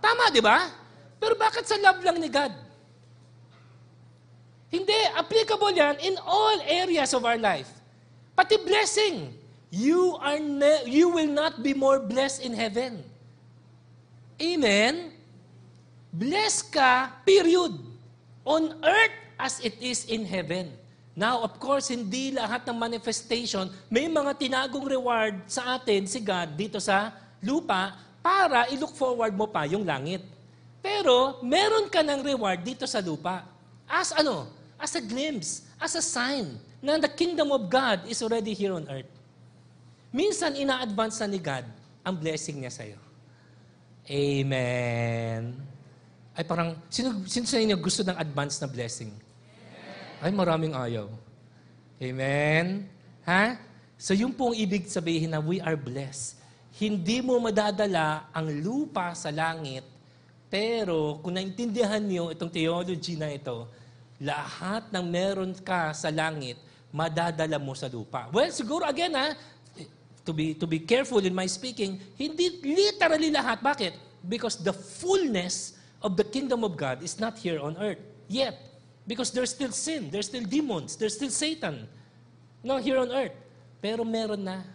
Tama, di ba? Pero bakit sa love lang ni God? Hindi, applicable yan in all areas of our life. Pati blessing. You, are ne- you will not be more blessed in heaven. Amen? Blessed ka, period. On earth as it is in heaven. Now, of course, hindi lahat ng manifestation, may mga tinagong reward sa atin, si God, dito sa lupa, para i-look forward mo pa yung langit. Pero, meron ka ng reward dito sa lupa. As ano? As a glimpse, as a sign na the kingdom of God is already here on earth. Minsan, ina-advance na ni God ang blessing niya sa'yo. Amen. Ay parang, sino, sino sa inyo gusto ng advance na blessing? Ay, maraming ayaw. Amen? Ha? So yung pong ibig sabihin na we are blessed. Hindi mo madadala ang lupa sa langit, pero kung naintindihan niyo itong theology na ito, lahat ng meron ka sa langit, madadala mo sa lupa. Well, siguro again ha, to be, to be careful in my speaking, hindi literally lahat. Bakit? Because the fullness of the kingdom of God is not here on earth yet. Because there's still sin, there's still demons, there's still Satan. No, here on earth. Pero meron na.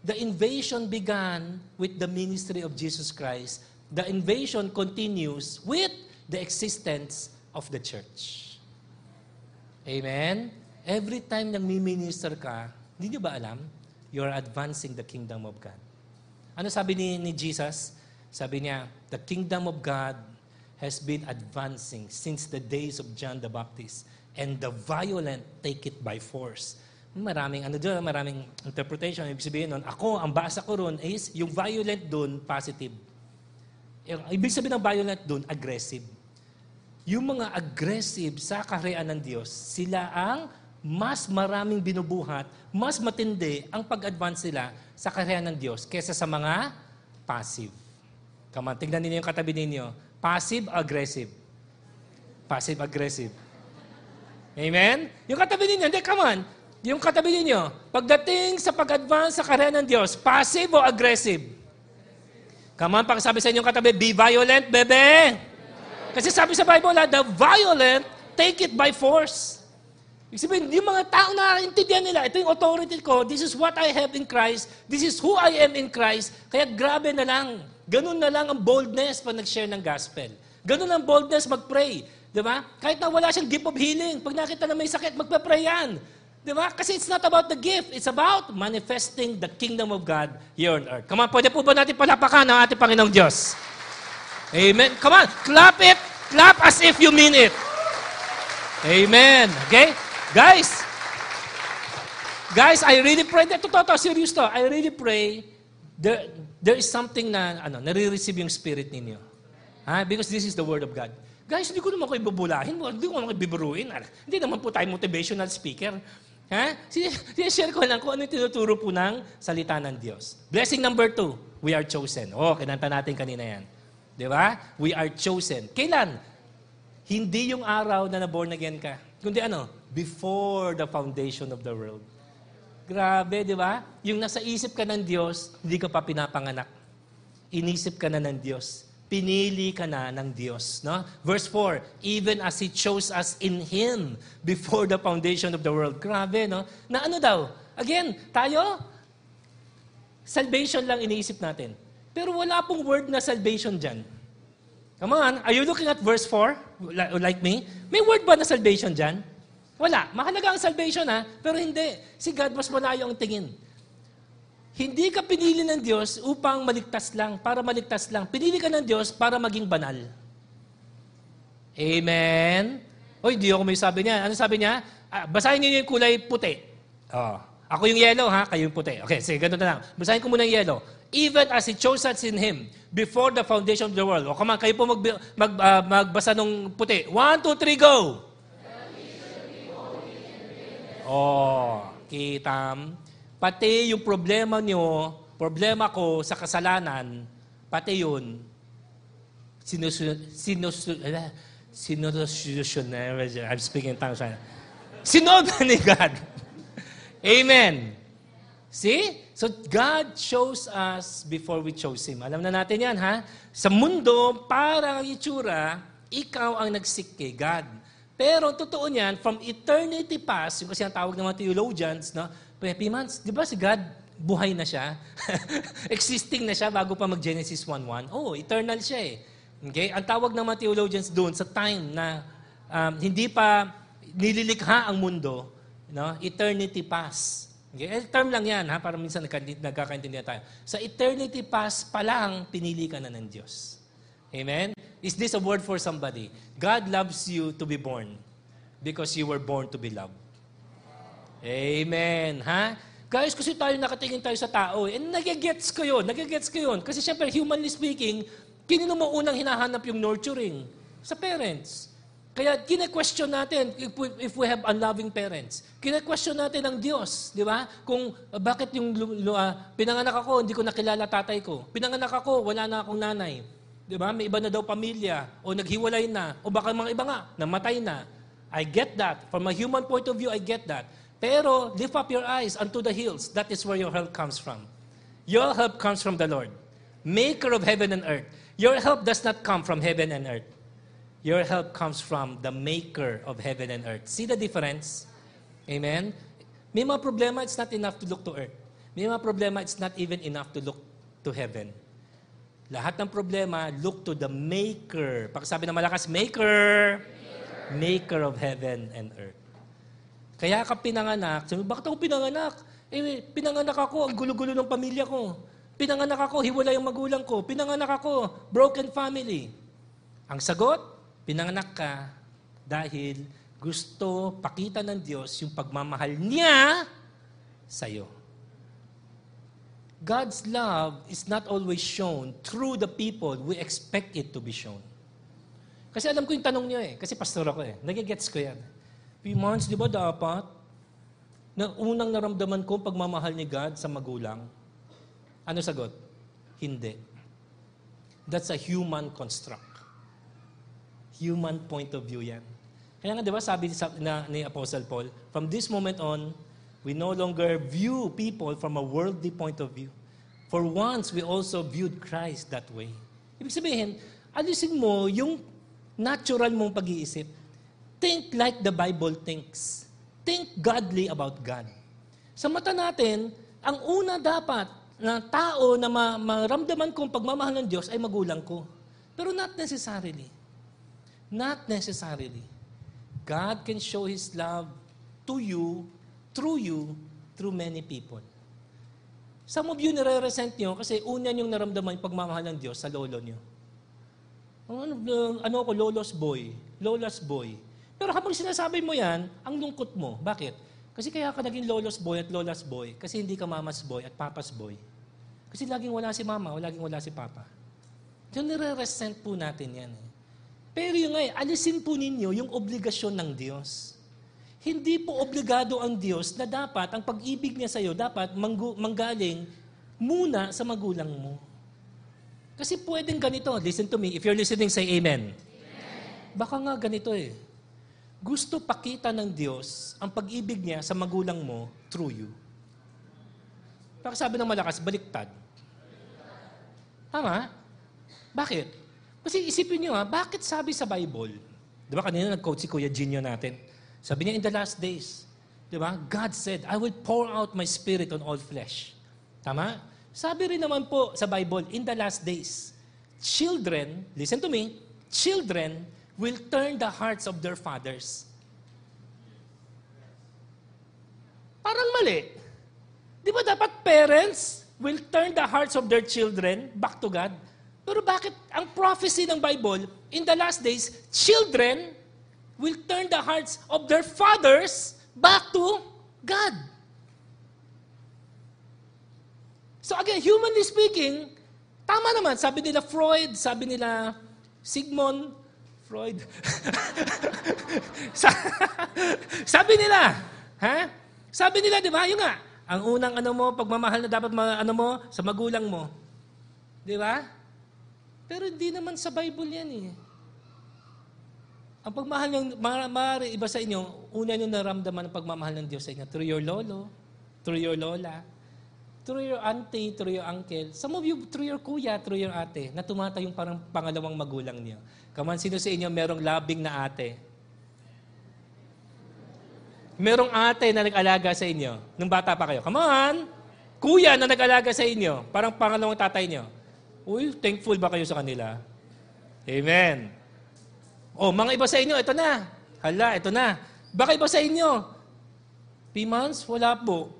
The invasion began with the ministry of Jesus Christ. The invasion continues with the existence of the church. Amen? Every time nang minister ka, hindi nyo ba alam? You're advancing the kingdom of God. Ano sabi ni, ni Jesus? Sabi niya, the kingdom of God has been advancing since the days of John the Baptist. And the violent take it by force. Maraming ano doon, maraming interpretation. Ibig sabihin nun, ako, ang basa ko ron is, yung violent doon, positive. Yung, ibig sabihin ng violent doon, aggressive. Yung mga aggressive sa kaharian ng Diyos, sila ang mas maraming binubuhat, mas matindi ang pag-advance nila sa kaharian ng Diyos kesa sa mga passive. Come on, tignan ninyo yung katabi ninyo. Passive-aggressive. Passive-aggressive. Amen? Yung katabi ninyo, hindi, come on. Yung katabi ninyo, pagdating sa pag-advance sa karya ng Diyos, passive o aggressive? Come on, pakisabi sa inyong katabi, be violent, bebe. Kasi sabi sa Bible, the violent, take it by force. Ibig sabihin, yung mga tao na intindihan nila, ito yung authority ko, this is what I have in Christ, this is who I am in Christ, kaya grabe na lang. Ganun na lang ang boldness pag nag-share ng gospel. Ganun ang boldness mag-pray. Di ba? Kahit na wala siyang gift of healing, pag nakita na may sakit, magpa-pray yan. Di ba? Kasi it's not about the gift. It's about manifesting the kingdom of God here on earth. Come on, pwede po ba natin palapakan ang ating Panginoong Diyos? Amen. Come on, clap it. Clap as if you mean it. Amen. Okay? Guys, guys, I really pray. Totoo to, serious to. I really pray there, there is something na ano, nare-receive yung spirit ninyo. Ha? Because this is the word of God. Guys, hindi ko naman kayo ibubulahin. Hindi ko naman kayo biburuin. Hindi naman po tayo motivational speaker. Ha? Sinishare ko lang kung ano yung tinuturo po ng salita ng Diyos. Blessing number two, we are chosen. Oh, kinanta natin kanina yan. Di ba? We are chosen. Kailan? Hindi yung araw na na-born again ka. Kundi ano? Before the foundation of the world. Grabe, di ba? Yung nasa isip ka ng Diyos, hindi ka pa pinapanganak. Inisip ka na ng Diyos. Pinili ka na ng Diyos. No? Verse 4, even as He chose us in Him before the foundation of the world. Grabe, no? Na ano daw? Again, tayo, salvation lang iniisip natin. Pero wala pong word na salvation dyan. Come on, are you looking at verse 4? Like me? May word ba na salvation dyan? Wala. Mahalaga ang salvation ha, pero hindi. Si God mas malayo ang tingin. Hindi ka pinili ng Diyos upang maligtas lang, para maligtas lang. Pinili ka ng Diyos para maging banal. Amen? Oy, di ako may sabi niya. Ano sabi niya? Ah, basahin niyo yung kulay puti. Oh. Ako yung yellow, ha? Kayo yung puti. Okay, sige, ganito na lang. Basahin ko muna yung yellow. Even as He chose us in Him before the foundation of the world. O, come on, kayo po mag, mag, uh, magbasa nung puti. One, two, three, go! Oh, kitam. Pati yung problema nyo, problema ko sa kasalanan, pati yun, sinususyon, I'm speaking in tongues. Sinod ni God. Amen. See? So God chose us before we chose Him. Alam na natin yan, ha? Sa mundo, parang itsura, ikaw ang nagsik kay God. Pero totoo niyan, from eternity past, yung kasi ang tawag ng mga theologians, no? Pimans, di ba si God, buhay na siya? Existing na siya bago pa mag-Genesis 1.1? Oh, eternal siya eh. Okay? Ang tawag ng mga theologians doon sa time na um, hindi pa nililikha ang mundo, no? eternity past. Okay? Eh, term lang yan, ha? para minsan nagkakaintindihan tayo. Sa eternity past pa lang, pinili ka na ng Diyos. Amen? Is this a word for somebody? God loves you to be born because you were born to be loved. Amen. Ha? Guys, kasi tayo nakatingin tayo sa tao. Eh, nagigets ko yun. Nagigets ko yun. Kasi syempre, humanly speaking, kinino mo unang hinahanap yung nurturing? Sa parents. Kaya kine-question natin if we, if we have unloving parents. Kine-question natin ang Diyos, di ba? Kung uh, bakit yung uh, pinanganak ako, hindi ko nakilala tatay ko. Pinanganak ako, wala na akong nanay. Di ba? May iba na daw pamilya, o naghiwalay na, o baka mga iba nga, namatay na. I get that. From a human point of view, I get that. Pero lift up your eyes unto the hills. That is where your help comes from. Your help comes from the Lord, maker of heaven and earth. Your help does not come from heaven and earth. Your help comes from the maker of heaven and earth. See the difference? Amen? May mga problema, it's not enough to look to earth. May mga problema, it's not even enough to look to heaven. Lahat ng problema, look to the maker. Pakisabi na malakas, maker. maker. Maker of heaven and earth. Kaya ka pinanganak. Sabi, bakit ako pinanganak? Eh, pinanganak ako, ang gulo-gulo ng pamilya ko. Pinanganak ako, hiwalay ang magulang ko. Pinanganak ako, broken family. Ang sagot, Pinanganak ka dahil gusto pakita ng Diyos yung pagmamahal niya sa iyo. God's love is not always shown through the people we expect it to be shown. Kasi alam ko yung tanong niyo eh. Kasi pastor ako eh. Nagigets ko yan. Few months, di ba dapat? Na unang naramdaman ko pagmamahal ni God sa magulang. Ano sagot? Hindi. That's a human construct. Human point of view yan. Kaya nga, di ba, sabi na, ni Apostle Paul, from this moment on, we no longer view people from a worldly point of view. For once, we also viewed Christ that way. Ibig sabihin, alisin mo yung natural mong pag-iisip. Think like the Bible thinks. Think godly about God. Sa mata natin, ang una dapat na tao na maramdaman kong pagmamahal ng Diyos ay magulang ko. Pero not necessarily. Not necessarily. God can show His love to you, through you, through many people. Some of you nare-resent nyo kasi una yung naramdaman yung pagmamahal ng Diyos sa lolo nyo. Ano, ano ako, lolo's boy, lola's boy. Pero habang sinasabi mo yan, ang lungkot mo. Bakit? Kasi kaya ka naging lolo's boy at lola's boy kasi hindi ka mama's boy at papa's boy. Kasi laging wala si mama o laging wala si papa. Diyan nire-resent po natin yan. Eh. Pero yung ngay, alisin po ninyo yung obligasyon ng Diyos. Hindi po obligado ang Diyos na dapat, ang pag-ibig niya sa iyo, dapat manggu- manggaling muna sa magulang mo. Kasi pwedeng ganito. Listen to me. If you're listening, say amen. amen. Baka nga ganito eh. Gusto pakita ng Diyos ang pag-ibig niya sa magulang mo through you. Baka sabi ng malakas, baliktad. Tama? Bakit? Kasi isipin nyo ha, bakit sabi sa Bible, di ba kanina nag-quote si Kuya Gino natin, sabi niya in the last days, di ba, God said, I will pour out my spirit on all flesh. Tama? Sabi rin naman po sa Bible, in the last days, children, listen to me, children will turn the hearts of their fathers. Parang mali. Di ba dapat parents will turn the hearts of their children back to God? Pero bakit ang prophecy ng Bible, in the last days, children will turn the hearts of their fathers back to God. So again, humanly speaking, tama naman. Sabi nila Freud, sabi nila Sigmund Freud. sabi nila, ha? Sabi nila, di ba? Yung nga, ang unang ano mo, pagmamahal na dapat ma, ano mo, sa magulang mo. Di ba? Pero hindi naman sa Bible yan eh. Ang pagmahal ng, maaari iba sa inyo, una nyo naramdaman ang pagmamahal ng Diyos sa inyo through your lolo, through your lola, through your auntie, through your uncle. Some of you, through your kuya, through your ate, na tumatayong parang pangalawang magulang niyo. Kaman, sino sa inyo merong labing na ate? Merong ate na nag-alaga sa inyo nung bata pa kayo. Come on! Kuya na nag-alaga sa inyo, parang pangalawang tatay niyo. Uy, thankful ba kayo sa kanila? Amen. Oh, mga iba sa inyo, ito na. Hala, ito na. Baka iba sa inyo. Three months? Wala po.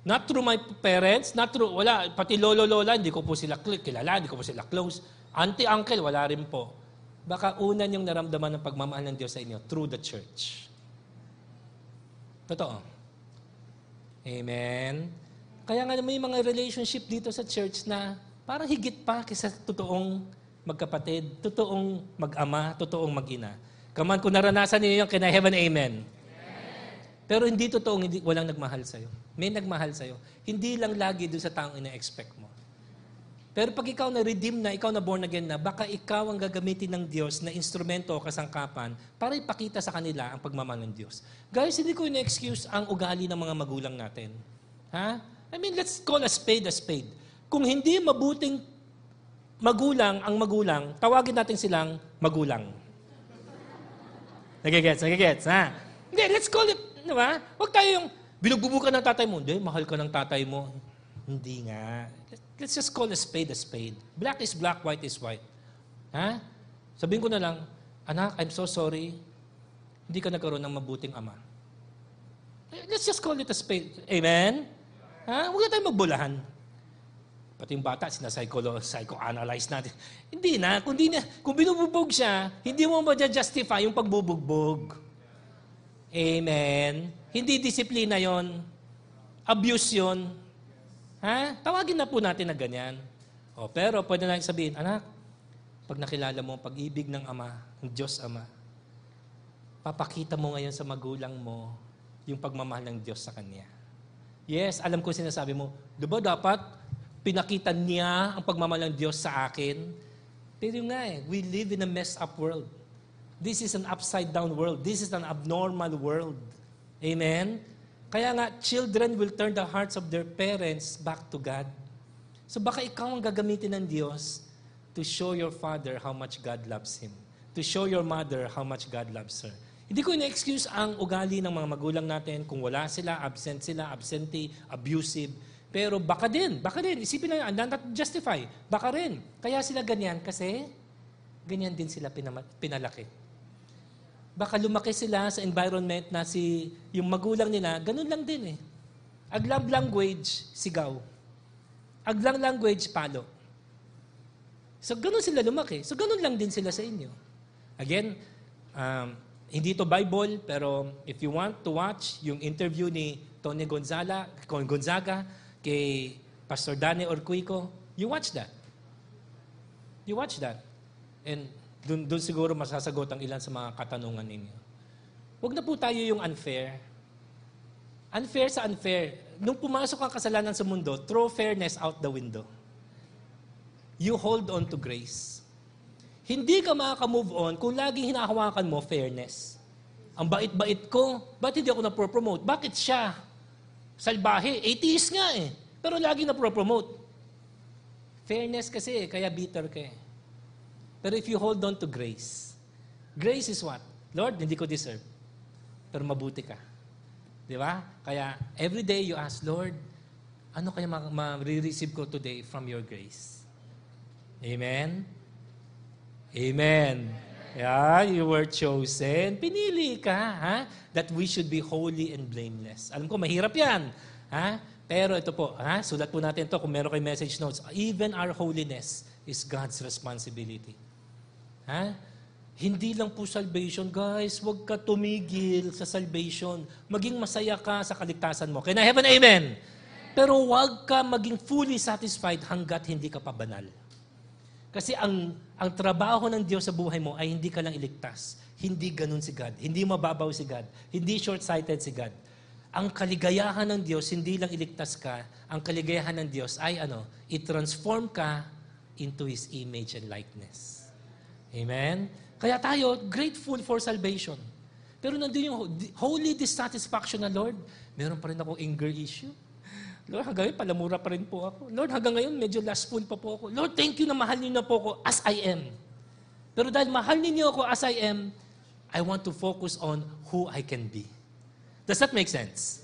Not through my parents, not through, wala. Pati lolo, lola, hindi ko po sila kilala, hindi ko po sila close. Auntie, uncle, wala rin po. Baka una niyong naramdaman ng pagmamahal ng Diyos sa inyo through the church. Totoo. Amen. Kaya nga may mga relationship dito sa church na Parang higit pa kaysa totoong magkapatid, totoong mag-ama, totoong mag-ina. On, kung naranasan niyo yun, can I have amen? Pero hindi totoong hindi, walang nagmahal sa'yo. May nagmahal sa'yo. Hindi lang lagi doon sa taong ina-expect mo. Pero pag ikaw na redeem na, ikaw na born again na, baka ikaw ang gagamitin ng Diyos na instrumento o kasangkapan para ipakita sa kanila ang pagmamahal ng Diyos. Guys, hindi ko ina-excuse ang ugali ng mga magulang natin. Ha? I mean, let's call a spade a spade. Kung hindi mabuting magulang ang magulang, tawagin natin silang magulang. Nagigets, nagigets, ha? Hindi, let's call it Di ba? Huwag tayo yung binugbubukan ng tatay mo. Hindi, mahal ka ng tatay mo. Hindi nga. Let's just call a spade a spade. Black is black, white is white. Ha? Sabihin ko na lang, anak, I'm so sorry. Hindi ka nagkaroon ng mabuting ama. Let's just call it a spade. Amen? Ha? Huwag na tayo magbulahan. Pati yung bata, sinapsycho-analyze natin. Hindi na. Kung, di na, kung binububog siya, hindi mo ma-justify yung pagbubugbog. Amen. Hindi disiplina yon. Abuse yon. Ha? Tawagin na po natin na ganyan. O, pero pwede na sabihin, anak, pag nakilala mo ang pag-ibig ng Ama, ng Diyos Ama, papakita mo ngayon sa magulang mo yung pagmamahal ng Diyos sa Kanya. Yes, alam ko sinasabi mo, di ba dapat pinakita niya ang pagmamahal ng Diyos sa akin? Pero nga eh, we live in a messed up world. This is an upside down world. This is an abnormal world. Amen? Kaya nga, children will turn the hearts of their parents back to God. So baka ikaw ang gagamitin ng Diyos to show your father how much God loves him. To show your mother how much God loves her. Hindi ko ina-excuse ang ugali ng mga magulang natin kung wala sila, absent sila, absentee, abusive. Pero baka din, baka din, isipin lang, not justify. Baka rin. Kaya sila ganyan kasi ganyan din sila pinalaki. Baka lumaki sila sa environment na si, yung magulang nila, ganun lang din eh. Aglang language, sigaw. Aglang language, palo. So, ganun sila lumaki. So, ganun lang din sila sa inyo. Again, um, hindi to Bible, pero if you want to watch yung interview ni Tony Gonzaga, Gonzaga kay Pastor Dani Orquico, you watch that. You watch that. And doon, doon siguro masasagot ang ilan sa mga katanungan ninyo. Huwag na po tayo yung unfair. Unfair sa unfair. Nung pumasok ang kasalanan sa mundo, throw fairness out the window. You hold on to grace. Hindi ka makaka-move on kung laging hinahawakan mo fairness. Ang bait-bait ko, ba't hindi ako na-promote? Bakit siya? Salbahe, atheist nga eh. Pero lagi na-promote. Fairness kasi eh, kaya bitter ka eh. Pero if you hold on to grace, grace is what? Lord, hindi ko deserve. Pero mabuti ka. Di ba? Kaya every day you ask, Lord, ano kaya ma-receive ko today from your grace? Amen? Amen. Yeah, you were chosen. Pinili ka, ha? That we should be holy and blameless. Alam ko, mahirap yan. Ha? Pero ito po, ha? sulat po natin to kung meron kayo message notes. Even our holiness is God's responsibility. Ha? Hindi lang po salvation, guys. Huwag ka tumigil sa salvation. Maging masaya ka sa kaligtasan mo. Can I have an amen? Pero huwag ka maging fully satisfied hanggat hindi ka pa banal. Kasi ang, ang trabaho ng Diyos sa buhay mo ay hindi ka lang iligtas. Hindi ganun si God. Hindi mababaw si God. Hindi short-sighted si God. Ang kaligayahan ng Diyos, hindi lang iligtas ka. Ang kaligayahan ng Diyos ay ano, i-transform ka into His image and likeness. Amen? Kaya tayo, grateful for salvation. Pero nandun yung holy dissatisfaction na, Lord, meron pa rin ako anger issue. Lord, hanggang ngayon, palamura pa rin po ako. Lord, hanggang ngayon, medyo last spoon pa po ako. Lord, thank you na mahal niyo na po ako as I am. Pero dahil mahal niyo ako as I am, I want to focus on who I can be. Does that make sense?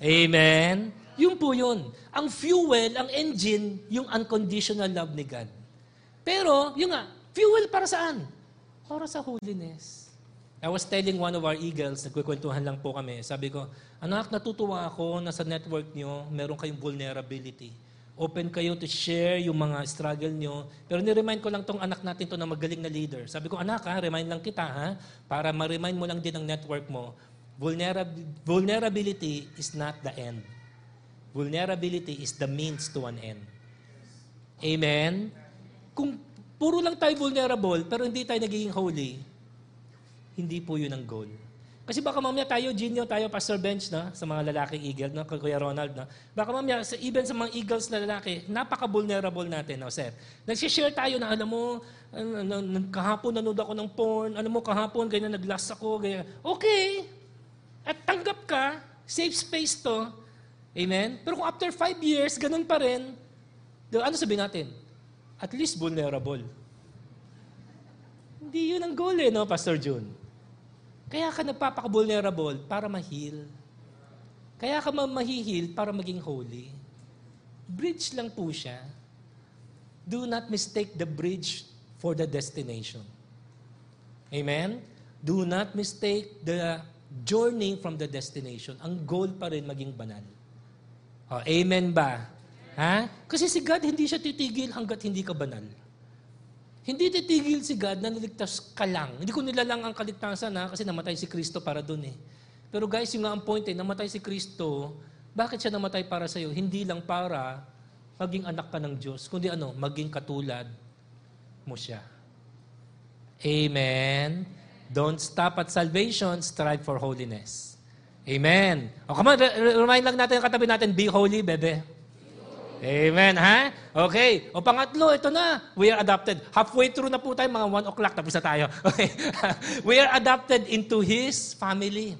Amen? Yun po yun. Ang fuel, ang engine, yung unconditional love ni God. Pero, yun nga, Fuel para saan? Para sa holiness. I was telling one of our eagles, nagkukwentuhan lang po kami, sabi ko, anak, natutuwa ako na sa network nyo, meron kayong vulnerability. Open kayo to share yung mga struggle nyo. Pero ni-remind ko lang tong anak natin to na magaling na leader. Sabi ko, anak ha, remind lang kita ha, para ma-remind mo lang din ang network mo, Vulnerab- vulnerability is not the end. Vulnerability is the means to an end. Amen? Kung Puro lang tayo vulnerable, pero hindi tayo nagiging holy. Hindi po yun ang goal. Kasi baka mamaya tayo, Genio, tayo, Pastor Bench, na, sa mga lalaking eagle, no, Kuya Ronald, no, baka mamaya, sa, even sa mga eagles na lalaki, napaka-vulnerable natin, no, sir. Nagsishare tayo na, alam mo, kahapon nanood ako ng porn, alam mo, kahapon, ganyan, nag-last ako, ganyan. Okay, at tanggap ka, safe space to, amen? Pero kung after five years, ganun pa rin, ano sabihin natin? At least vulnerable. Hindi yun ang goal eh, no, Pastor June? Kaya ka nagpapaka-vulnerable para ma-heal. Kaya ka mahihil para maging holy. Bridge lang po siya. Do not mistake the bridge for the destination. Amen? Do not mistake the journey from the destination. Ang goal pa rin maging banal. Oh, amen ba? Ha? Kasi si God hindi siya titigil hanggat hindi ka banal. Hindi titigil si God na niligtas ka lang. Hindi ko nilalang ang kaligtasan ha, kasi namatay si Kristo para doon eh. Pero guys, yung nga ang point eh, namatay si Kristo, bakit siya namatay para sa'yo? Hindi lang para maging anak ka ng Diyos, kundi ano, maging katulad mo siya. Amen. Don't stop at salvation, strive for holiness. Amen. O, come on, remind lang natin ang katabi natin, be holy, bebe. Amen, ha? Okay. O pangatlo, ito na. We are adopted. Halfway through na po tayo, mga 1 o'clock, tapos na tayo. Okay. We are adopted into His family.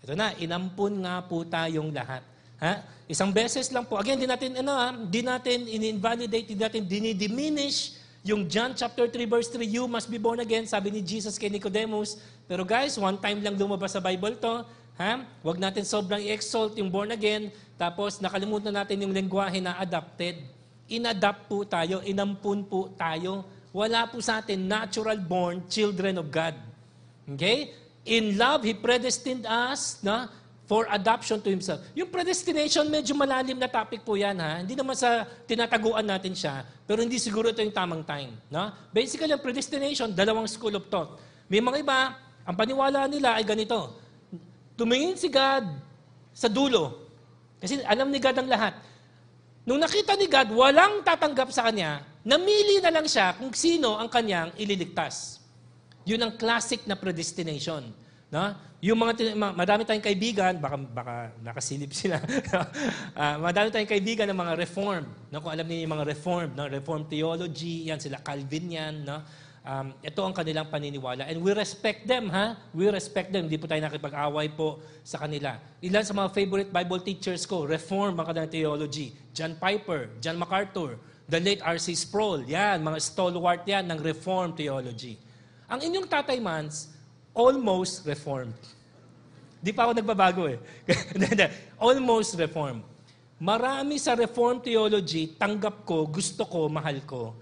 Ito na, inampun nga po tayong lahat. Ha? Isang beses lang po. Again, di natin, ano, ha? di natin in-invalidate, di natin dinidiminish yung John chapter 3 verse 3, you must be born again, sabi ni Jesus kay Nicodemus. Pero guys, one time lang lumabas sa Bible to. Ha? Huwag natin sobrang i-exalt yung born again. Tapos nakalimutan natin yung lengguwahe na adopted. Inadapt po tayo, inampun po tayo. Wala po sa atin natural born children of God. Okay? In love, He predestined us na for adoption to Himself. Yung predestination, medyo malalim na topic po yan. Ha? Hindi naman sa tinataguan natin siya, pero hindi siguro ito yung tamang time. No? Basically, ang predestination, dalawang school of thought. May mga iba, ang paniwala nila ay ganito. Tumingin si God sa dulo. Kasi alam ni God ang lahat. Nung nakita ni God, walang tatanggap sa kanya, namili na lang siya kung sino ang kanyang ililigtas. Yun ang classic na predestination. No? Yung mga, madami tayong kaibigan, baka, baka nakasilip sila. uh, madami tayong kaibigan ng mga reform. No? Kung alam niyo yung mga reform, no? reform theology, yan sila Calvin yan. No? Um, ito ang kanilang paniniwala. And we respect them, ha? We respect them. Hindi po tayo nakipag-away po sa kanila. Ilan sa mga favorite Bible teachers ko, Reform ang kanilang theology. John Piper, John MacArthur, the late R.C. Sproul. Yan, mga stalwart yan ng Reform theology. Ang inyong tatay Mans, almost Reformed. Di pa ako nagbabago eh. almost Reformed. Marami sa Reform theology, tanggap ko, gusto ko, mahal ko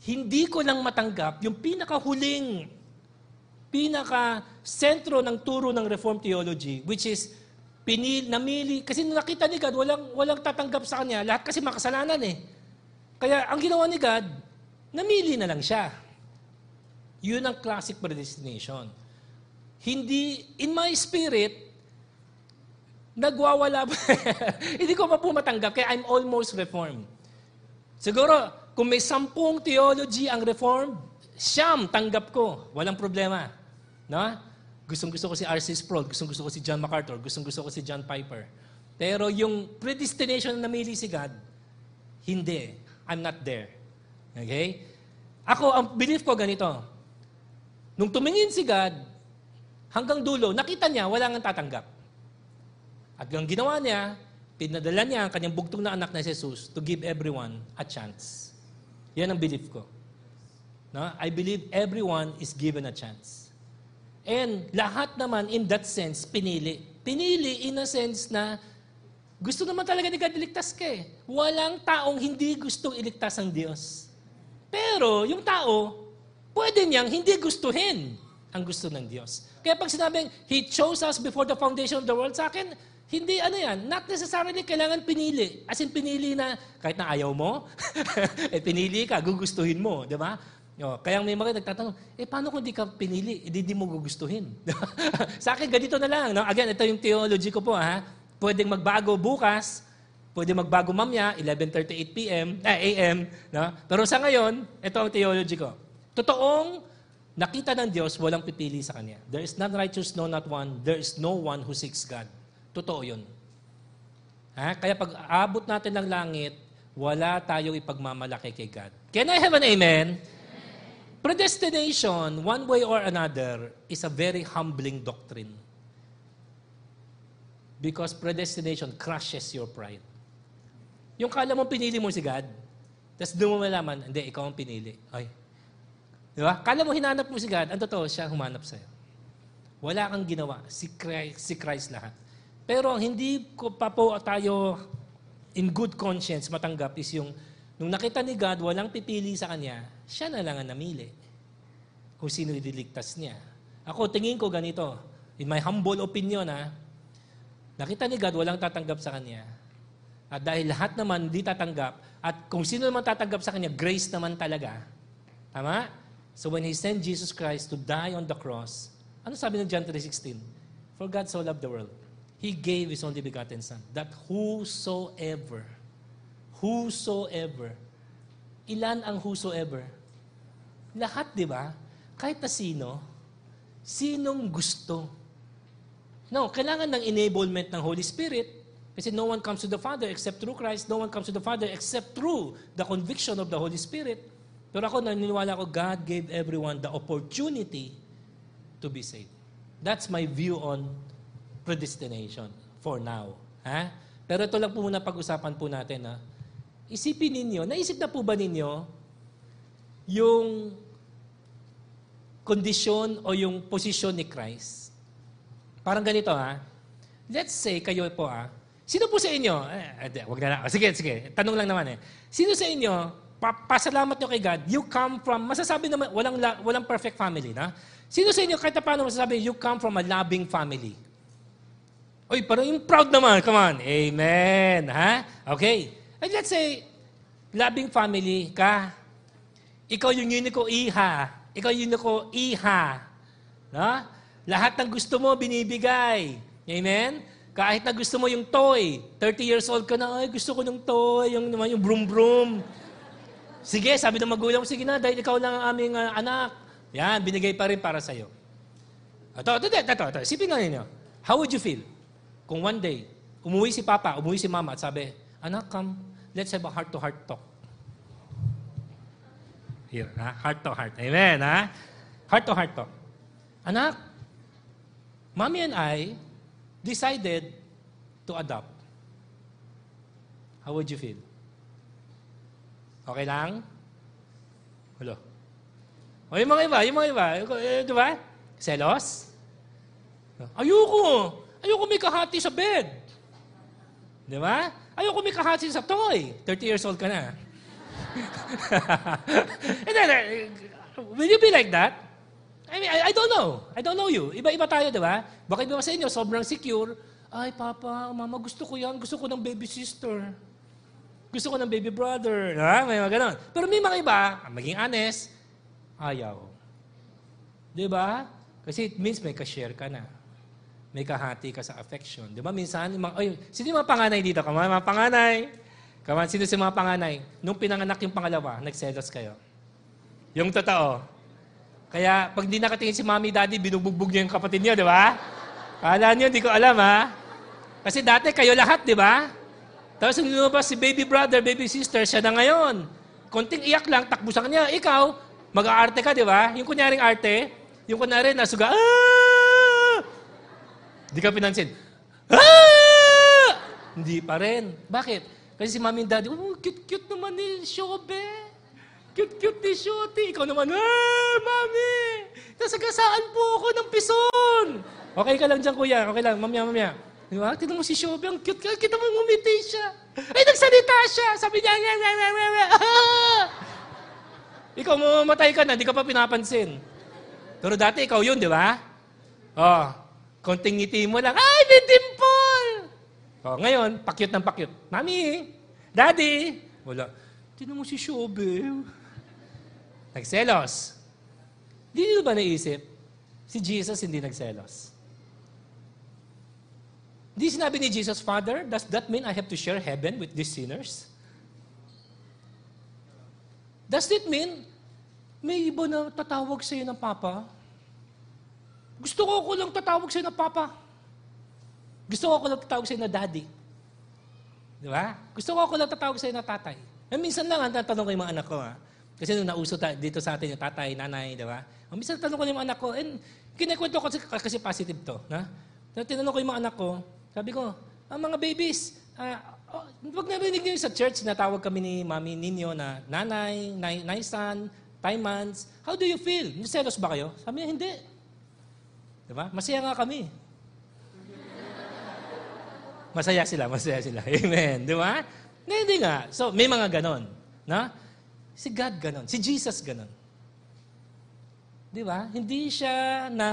hindi ko lang matanggap yung pinakahuling, pinaka-sentro ng turo ng Reform Theology, which is pinil, namili, kasi nakita ni God, walang, walang tatanggap sa kanya, lahat kasi makasalanan eh. Kaya ang ginawa ni God, namili na lang siya. Yun ang classic predestination. Hindi, in my spirit, nagwawala Hindi ko pa po matanggap, kaya I'm almost reformed. Siguro, kung may sampung theology ang Reformed, siyam tanggap ko. Walang problema. No? Gustong-gusto ko si R.C. Sproul, gustong-gusto ko si John MacArthur, gustong-gusto ko si John Piper. Pero yung predestination na namili si God, hindi. I'm not there. Okay? Ako, ang belief ko ganito. Nung tumingin si God, hanggang dulo, nakita niya, wala nang tatanggap. At ang ginawa niya, pinadala niya ang kanyang bugtong na anak na Jesus to give everyone a chance. Yan ang belief ko. No? I believe everyone is given a chance. And lahat naman in that sense, pinili. Pinili in a sense na gusto naman talaga ni God iligtas ka eh. Walang taong hindi gustong iligtas ang Diyos. Pero yung tao, pwede niyang hindi gustuhin ang gusto ng Diyos. Kaya pag sinabing, He chose us before the foundation of the world, sa akin, hindi ano yan, not necessarily kailangan pinili. As in pinili na kahit na ayaw mo, eh pinili ka, gugustuhin mo, di ba? O, kaya may mga nagtatanong, eh paano kung di ka pinili? Eh, di, di mo gugustuhin. Sa akin, ganito na lang. No? Again, ito yung theology ko po. Ha? Pwedeng magbago bukas, pwede magbago mamaya, 11.38 p.m., eh, a.m. No? Pero sa ngayon, ito ang theology ko. Totoong nakita ng Diyos, walang pipili sa Kanya. There is none righteous, no not one. There is no one who seeks God. Totoo yun. Ha? Kaya pag abot natin ng langit, wala tayong ipagmamalaki kay God. Can I have an amen? Predestination, one way or another, is a very humbling doctrine. Because predestination crushes your pride. Yung kala mo pinili mo si God, tapos doon mo malaman, hindi, ikaw ang pinili. Ay. Di ba? Kala mo hinanap mo si God, ang totoo, siya humanap sa'yo. Wala kang ginawa. Si Christ, si Christ lahat. Pero ang hindi ko pa po tayo in good conscience matanggap is yung nung nakita ni God, walang pipili sa kanya, siya na lang ang namili. Kung sino idiligtas niya. Ako, tingin ko ganito. In my humble opinion, ha, nakita ni God, walang tatanggap sa kanya. At dahil lahat naman di tatanggap, at kung sino naman tatanggap sa kanya, grace naman talaga. Tama? So when He sent Jesus Christ to die on the cross, ano sabi ng John 3.16? For God so loved the world. He gave His only begotten Son, that whosoever, whosoever, ilan ang whosoever? Lahat, di ba? Kahit na sino, sinong gusto. No, kailangan ng enablement ng Holy Spirit kasi no one comes to the Father except through Christ. No one comes to the Father except through the conviction of the Holy Spirit. Pero ako, naniniwala ko, God gave everyone the opportunity to be saved. That's my view on predestination for now. Ha? Pero ito lang po muna pag-usapan po natin. Ha? Isipin ninyo, naisip na po ba ninyo yung kondisyon o yung posisyon ni Christ? Parang ganito ha. Let's say kayo po ha. Sino po sa inyo? Eh, wag na lang. Sige, sige. Tanong lang naman eh. Sino sa inyo, pa pasalamat nyo kay God, you come from, masasabi naman, walang, walang perfect family, na? Sino sa inyo, kahit paano masasabi, you come from a loving family? Uy, parang yung proud naman. Come on. Amen. Ha? Okay. And let's say, loving family ka. Ikaw yung unico iha. Ikaw yung unico iha. No? Lahat ng gusto mo, binibigay. Amen? Kahit na gusto mo yung toy. 30 years old ka na, ay gusto ko ng toy, yung, yung broom broom. Sige, sabi ng magulang, sige na, dahil ikaw lang ang aming uh, anak. Yan, binigay pa rin para sa'yo. Ito, ito, ito, ito, ito. Isipin nga ninyo. How would you feel kung one day, umuwi si Papa, umuwi si Mama at sabi, Anak, come, let's have a heart-to-heart talk. Here, ha? Heart-to-heart. Amen, ha? Heart-to-heart talk. Anak, Mommy and I decided to adopt. How would you feel? Okay lang? Hello? O yung mga iba, yung mga iba, eh, di ba? Selos? Ayoko. Ayoko may kahati sa bed. Di ba? Ayoko may kahati sa toy. 30 years old ka na. And then, uh, will you be like that? I mean, I, I don't know. I don't know you. Iba-iba tayo, di ba? Baka iba sa inyo, sobrang secure. Ay, papa, mama, gusto ko yan. Gusto ko ng baby sister. Gusto ko ng baby brother. Ha? May mga ganon. Pero may mga iba, maging honest, ayaw. Di ba? Kasi it means may ka-share ka na. May kahati ka sa affection. Di ba? Minsan, mga, ay, sino yung mga panganay dito? On, mga panganay. On, sino si mga panganay? Nung pinanganak yung pangalawa, nagselos kayo. Yung totoo. Kaya pag di nakatingin si mommy, daddy, binubugbog niyo yung kapatid niyo, di ba? Kala niyo, di ko alam, ha? Kasi dati kayo lahat, di ba? Tapos nung lumabas si baby brother, baby sister, siya na ngayon. Konting iyak lang, takbo sa kanya. Ikaw, mag-aarte ka, di ba? Yung kunyaring arte, yung kunyari, nasuga, ah! Di ka pinansin. Ah! Hindi pa rin. Bakit? Kasi si mami and daddy, oh, cute-cute naman ni Shobe. Cute-cute ni Shoti. Ikaw naman, ah, mami! Nasagasaan po ako ng pison. Okay ka lang dyan, kuya. Okay lang, mamaya, mamaya. Di ba? Tignan mo si Shobe, ang cute ka. Kita mo ngumiti siya. Ay, nagsalita siya. Sabi niya, nga, nga, nga, nga, nga. Ikaw, mamamatay ka na, di ka pa pinapansin. Pero dati, ikaw yun, di ba? Oh, konting ngiti mo lang, ay, may dimple! Oh, ngayon, pakyut ng pakyut. Mami, Daddy, wala. Tignan mo si Shobe. Nagselos. Di nyo ba naisip? Si Jesus hindi nagselos. Di sinabi ni Jesus, Father, does that mean I have to share heaven with these sinners? Does it mean May iba na tatawag sa'yo ng papa. Gusto ko ko lang tatawag sa'yo ng papa. Gusto ko ko lang tatawag sa'yo na daddy. Di ba? Gusto ko ko lang tatawag sa'yo na tatay. Eh, minsan lang, ang tatanong ko yung mga anak ko, ha? Kasi nung nauso ta- dito sa atin yung tatay, nanay, di ba? O, minsan tanong ko yung mga anak ko, and kinikwento ko kasi, kasi positive to, na? Tinanong ko yung mga anak ko, sabi ko, ang mga babies, ah, oh, pag narinig niyo sa church, natawag kami ni mami ninyo na nanay, nay, naisan, taimans, how do you feel? Selos ba kayo? Sabi niya, hindi. Di ba? Masaya nga kami. Masaya sila, masaya sila. Amen. Di ba? Na, hindi nga. So, may mga ganon. Na? Si God ganon. Si Jesus ganon. Di ba? Hindi siya na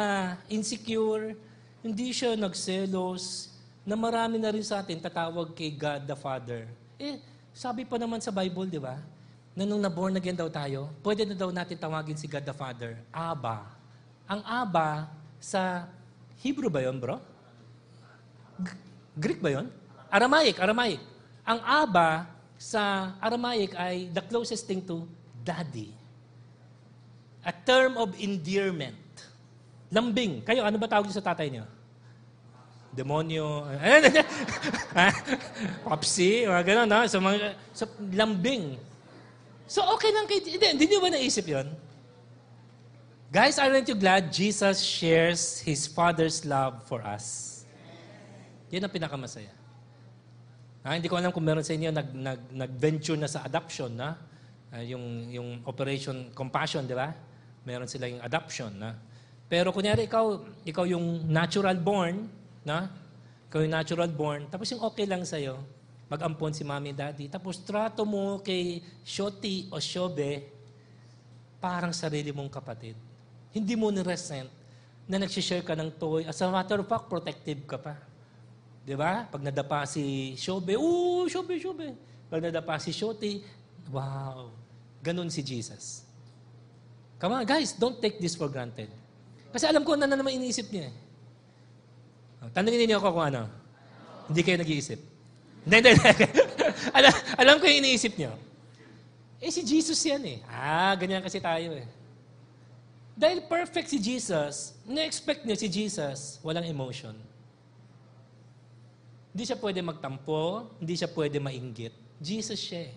insecure, hindi siya nagselos, na marami na rin sa atin tatawag kay God the Father. Eh, sabi pa naman sa Bible, di ba? Na nung na-born again daw tayo, pwede na daw natin tawagin si God the Father, Abba. Ang Abba sa Hebrew ba yun, bro? Greek ba yun? Aramaic, Aramaic. Ang Abba sa Aramaic ay the closest thing to daddy. A term of endearment. Lambing. Kayo, ano ba tawag niyo sa tatay niyo? Demonyo. Popsi, mga ganun, no? So, mga, so, lambing. So, okay lang kay... Hindi, hindi niyo ba naisip yon? Guys, aren't you glad Jesus shares His Father's love for us? Yan ang pinakamasaya. Ah, hindi ko alam kung meron sa inyo nag, nag, nag-venture na sa adoption, na? Ah, yung, yung Operation Compassion, di ba? Meron sila yung adoption, na? Pero kunyari ikaw, ikaw yung natural born, na? Ikaw yung natural born, tapos yung okay lang sa'yo, mag-ampon si mami daddy, tapos trato mo kay Shoti o Shobe, parang sarili mong kapatid. Hindi mo ni-resent na nagsishare ka ng toy. As a matter of fact, protective ka pa. Di ba? Pag nadapa si Shobe, oo, Shobe, Shobe. Pag nadapa si Shoti, wow. Ganun si Jesus. Come on, guys, don't take this for granted. Kasi alam ko na, na naman iniisip niya. eh. Oh, Tanungin niyo ako kung ano. Hindi kayo nag-iisip. Hindi, hindi, alam, alam ko yung iniisip niyo. Eh, si Jesus yan eh. Ah, ganyan kasi tayo eh. Dahil perfect si Jesus, na-expect niyo si Jesus, walang emotion. Hindi siya pwede magtampo, hindi siya pwede mainggit. Jesus siya eh.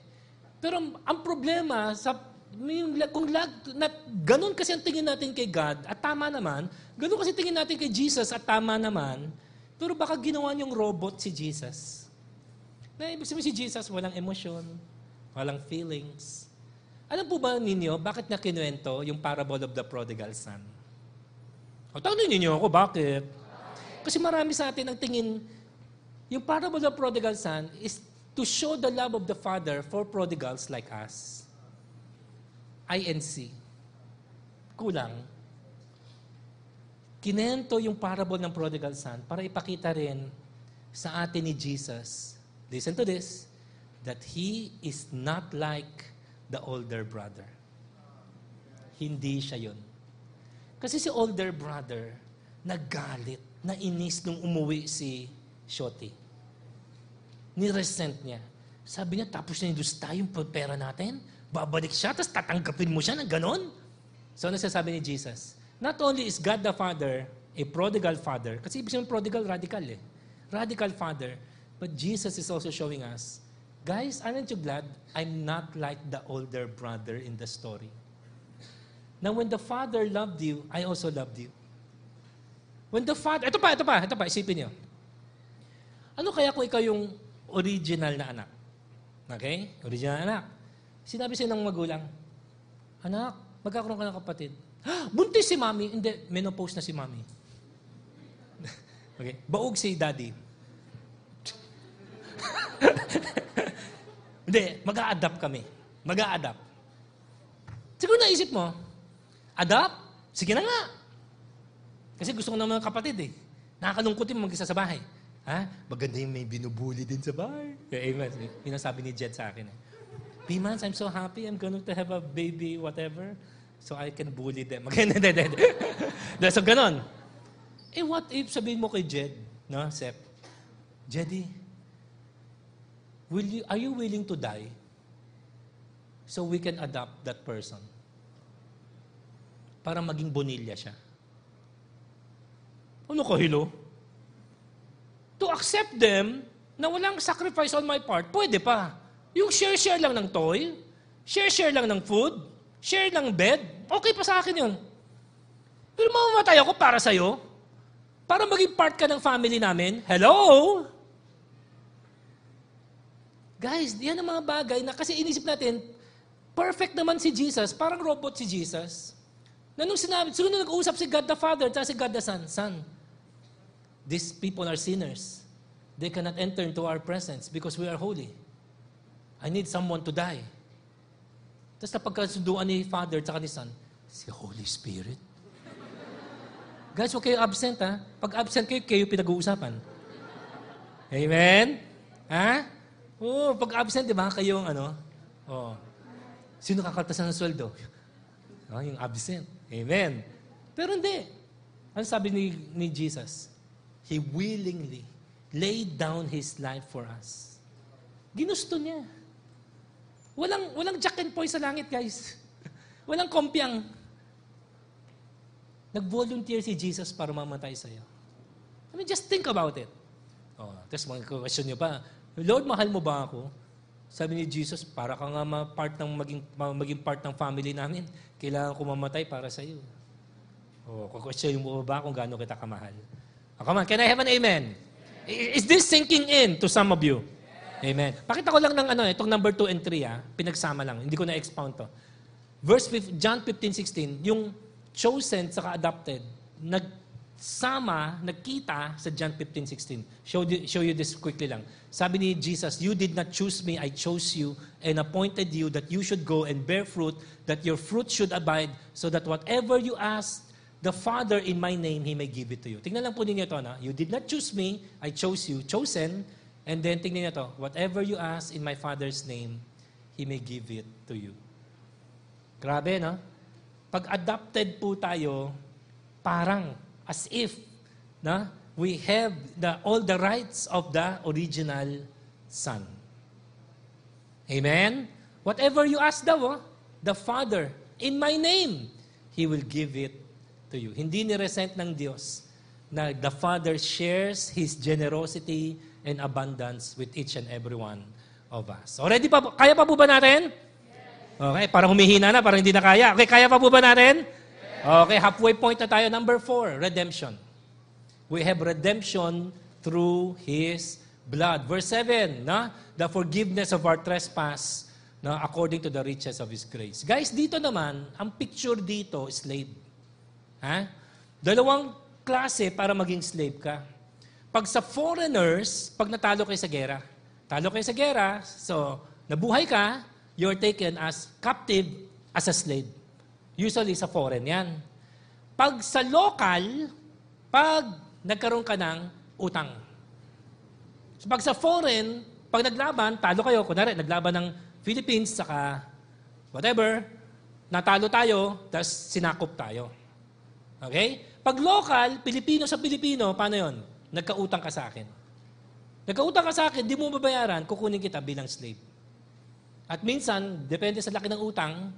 Pero ang problema, sa, yung, kung lag, na, ganun kasi ang tingin natin kay God, at tama naman, ganun kasi tingin natin kay Jesus, at tama naman, pero baka ginawa niyong robot si Jesus. Na ibig sabihin si Jesus, walang emosyon, walang feelings. Alam po ba ninyo, bakit na kinuwento yung parable of the prodigal son? O tanongin ninyo ako, bakit? Kasi marami sa atin ang tingin, yung parable of the prodigal son is to show the love of the Father for prodigals like us. INC. Kulang. Kinento yung parable ng prodigal son para ipakita rin sa atin ni Jesus, listen to this, that He is not like the older brother. Hindi siya yun. Kasi si older brother, naggalit, nainis nung umuwi si Shoti. Niresent niya. Sabi niya, tapos na yung yung pera natin. Babalik siya, tapos tatanggapin mo siya ng ganon. So, ano sasabi ni Jesus? Not only is God the Father a prodigal father, kasi ibig sabihin prodigal, radical eh. Radical father. But Jesus is also showing us, guys, aren't you glad I'm not like the older brother in the story? Now, when the father loved you, I also loved you. When the father, ito pa, ito pa, ito pa, isipin niyo. Ano kaya kung ikaw yung original na anak? Okay? Original na anak. Sinabi sa'yo ng magulang, Anak, magkakaroon ka ng kapatid. "Ah, Buntis si mami. Hindi, menopause na si mami. okay? Baog si daddy. Hindi, mag-a-adapt kami. Mag-a-adapt. Siguro naisip mo, adapt? Sige na nga. Kasi gusto ko naman ng kapatid eh. Nakakalungkot yung mag-isa sa bahay. Ha? Maganda yung may binubuli din sa bahay. Yeah, amen. Yun ang sabi ni Jed sa akin eh. P-Mans, I'm so happy. I'm going to have a baby, whatever. So I can bully them. Maganda, hindi, hindi. So ganon. Eh what if sabihin mo kay Jed, no, Sep, Jedy, will you, are you willing to die so we can adopt that person? para maging bonilya siya. Ano ko, hilo? To accept them na walang sacrifice on my part, pwede pa. Yung share-share lang ng toy, share-share lang ng food, share ng bed, okay pa sa akin yun. Pero mamamatay ako para sa'yo, para maging part ka ng family namin. Hello? Guys, yan ang mga bagay na kasi inisip natin, perfect naman si Jesus, parang robot si Jesus. Na nung sinabi, nung nag-uusap si God the Father at si God the Son, Son, these people are sinners. They cannot enter into our presence because we are holy. I need someone to die. Tapos napagkasunduan ni Father at ni Son, si Holy Spirit. Guys, huwag kayo absent ha. Pag absent kayo, kayo pinag-uusapan. Amen? Ha? Oo, pag absent, di ba, kayong ano? Oh. Sino kakaltasan ng sweldo? Oh, yung absent. Amen. Pero hindi. Ano sabi ni, ni Jesus? He willingly laid down His life for us. Ginusto niya. Walang, walang jack and poy sa langit, guys. Walang kompyang. Nag-volunteer si Jesus para mamatay sa iyo. I mean, just think about it. Oh, tapos mga question niyo pa, Lord, mahal mo ba ako? Sabi ni Jesus, para ka nga part ng maging, ma- maging part ng family namin. Kailangan ko mamatay para sa iyo. Oh, kukwestiyon mo ba kung gaano kita kamahal? Oh, come on, can I have an amen? Is this sinking in to some of you? Amen. Pakita ko lang ng ano, itong number 2 and 3, ah, pinagsama lang. Hindi ko na-expound to. Verse 5, John 15, 16, yung chosen saka adopted, nagsama, nagkita sa John 15, 16. Show, show you this quickly lang. Sabi ni Jesus, You did not choose me, I chose you and appointed you that you should go and bear fruit, that your fruit should abide, so that whatever you ask the Father in my name, He may give it to you. Tingnan lang po ninyo ito, na? You did not choose me, I chose you, chosen, and then tingnan niyo ito, whatever you ask in my Father's name, He may give it to you. Grabe, no? Pag adopted po tayo, parang as if na we have the, all the rights of the original son. Amen? Whatever you ask daw, oh, the Father, in my name, He will give it to you. Hindi ni-resent ng Diyos na the Father shares His generosity and abundance with each and every one of us. Already pa, kaya pa po ba natin? Okay, parang humihina na, parang hindi na kaya. Okay, kaya pa po ba natin? Okay, halfway point na tayo. Number four, redemption. We have redemption through His blood. Verse 7, no? the forgiveness of our trespass no? according to the riches of His grace. Guys, dito naman, ang picture dito, slave. Ha? Dalawang klase para maging slave ka. Pag sa foreigners, pag natalo kayo sa gera, talo kayo sa gera, so nabuhay ka, you're taken as captive as a slave. Usually sa foreign yan. Pag sa local, pag nagkaroon ka ng utang. So pag sa foreign, pag naglaban, talo kayo, kunwari, naglaban ng Philippines, saka whatever, natalo tayo, tapos sinakop tayo. Okay? Pag local, Pilipino sa Pilipino, paano yon? Nagkautang ka sa akin. Nagkautang ka sa akin, di mo babayaran, kukunin kita bilang slave. At minsan, depende sa laki ng utang,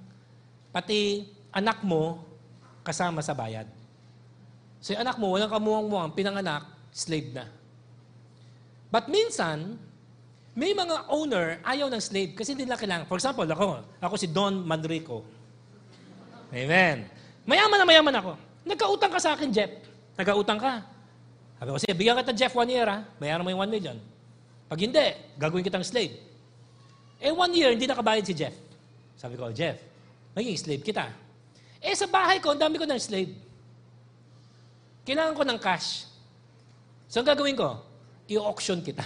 pati anak mo kasama sa bayad. So yung anak mo, walang kamuhang-muhang, pinanganak, slave na. But minsan, may mga owner ayaw ng slave kasi hindi nila kailangan. For example, ako, ako si Don Manrico. Amen. Mayaman na mayaman ako. Nagkautang ka sa akin, Jeff. Nagkautang ka. Sabi ko, sige, bigyan kita, Jeff, one year, ha? Bayaran mo yung one million. Pag hindi, gagawin kitang slave. Eh, one year, hindi nakabayad si Jeff. Sabi ko, Jeff, maging slave kita. Eh, sa bahay ko, ang dami ko ng slave. Kailangan ko ng cash. So, ang gagawin ko? I-auction kita.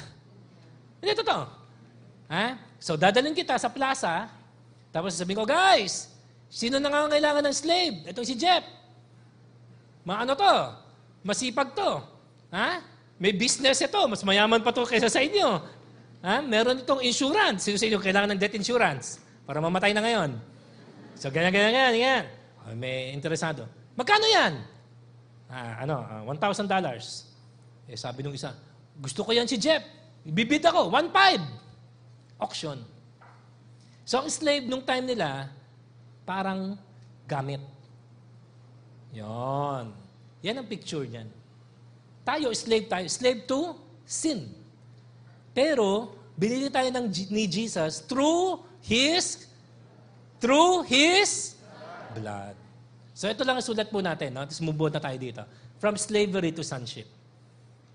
Hindi, totoo. Ha? So, dadalhin kita sa plaza, tapos sasabihin ko, guys, sino nangangailangan ng slave? Ito si Jeff. Maano to? Masipag to. Ha? May business ito. Mas mayaman pa to kaysa sa inyo. Ha? Meron itong insurance. Sino sa inyo kailangan ng death insurance? Para mamatay na ngayon. So, ganyan, ganyan, ganyan, ganyan. Oh, may interesado. Magkano yan? Ah, ano, uh, ah, $1,000. Eh, sabi nung isa, gusto ko yan si Jeff. Ibibid ako, 1,500. Auction. So, ang slave nung time nila, parang gamit. Yon. Yan ang picture niyan. Tayo, slave tayo. Slave to sin. Pero, binili tayo ng, ni Jesus through His, through His blood. So, ito lang ang sulat po natin. No? Tapos move on na tayo dito. From slavery to sonship.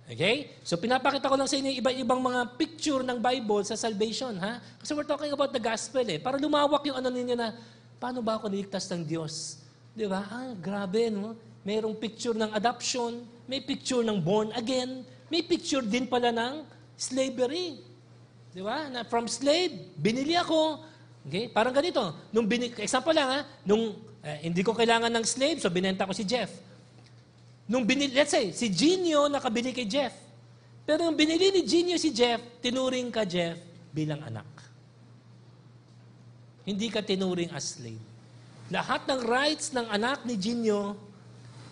Okay? So, pinapakita ko lang sa inyo iba-ibang mga picture ng Bible sa salvation. Ha? Kasi we're talking about the gospel eh. Para lumawak yung ano ninyo na, paano ba ako niligtas ng Diyos? Di ba? Ah, grabe, no? Mayroong picture ng adoption, may picture ng born again, may picture din pala ng slavery. Di ba? Na from slave, binili ako. Okay? Parang ganito. Nung bini- example lang ha, nung eh, hindi ko kailangan ng slave, so binenta ko si Jeff. Nung binili, let's say, si Genio nakabili kay Jeff. Pero nung binili ni Genio si Jeff, tinuring ka Jeff bilang anak. Hindi ka tinuring as slave. Lahat ng rights ng anak ni Genio,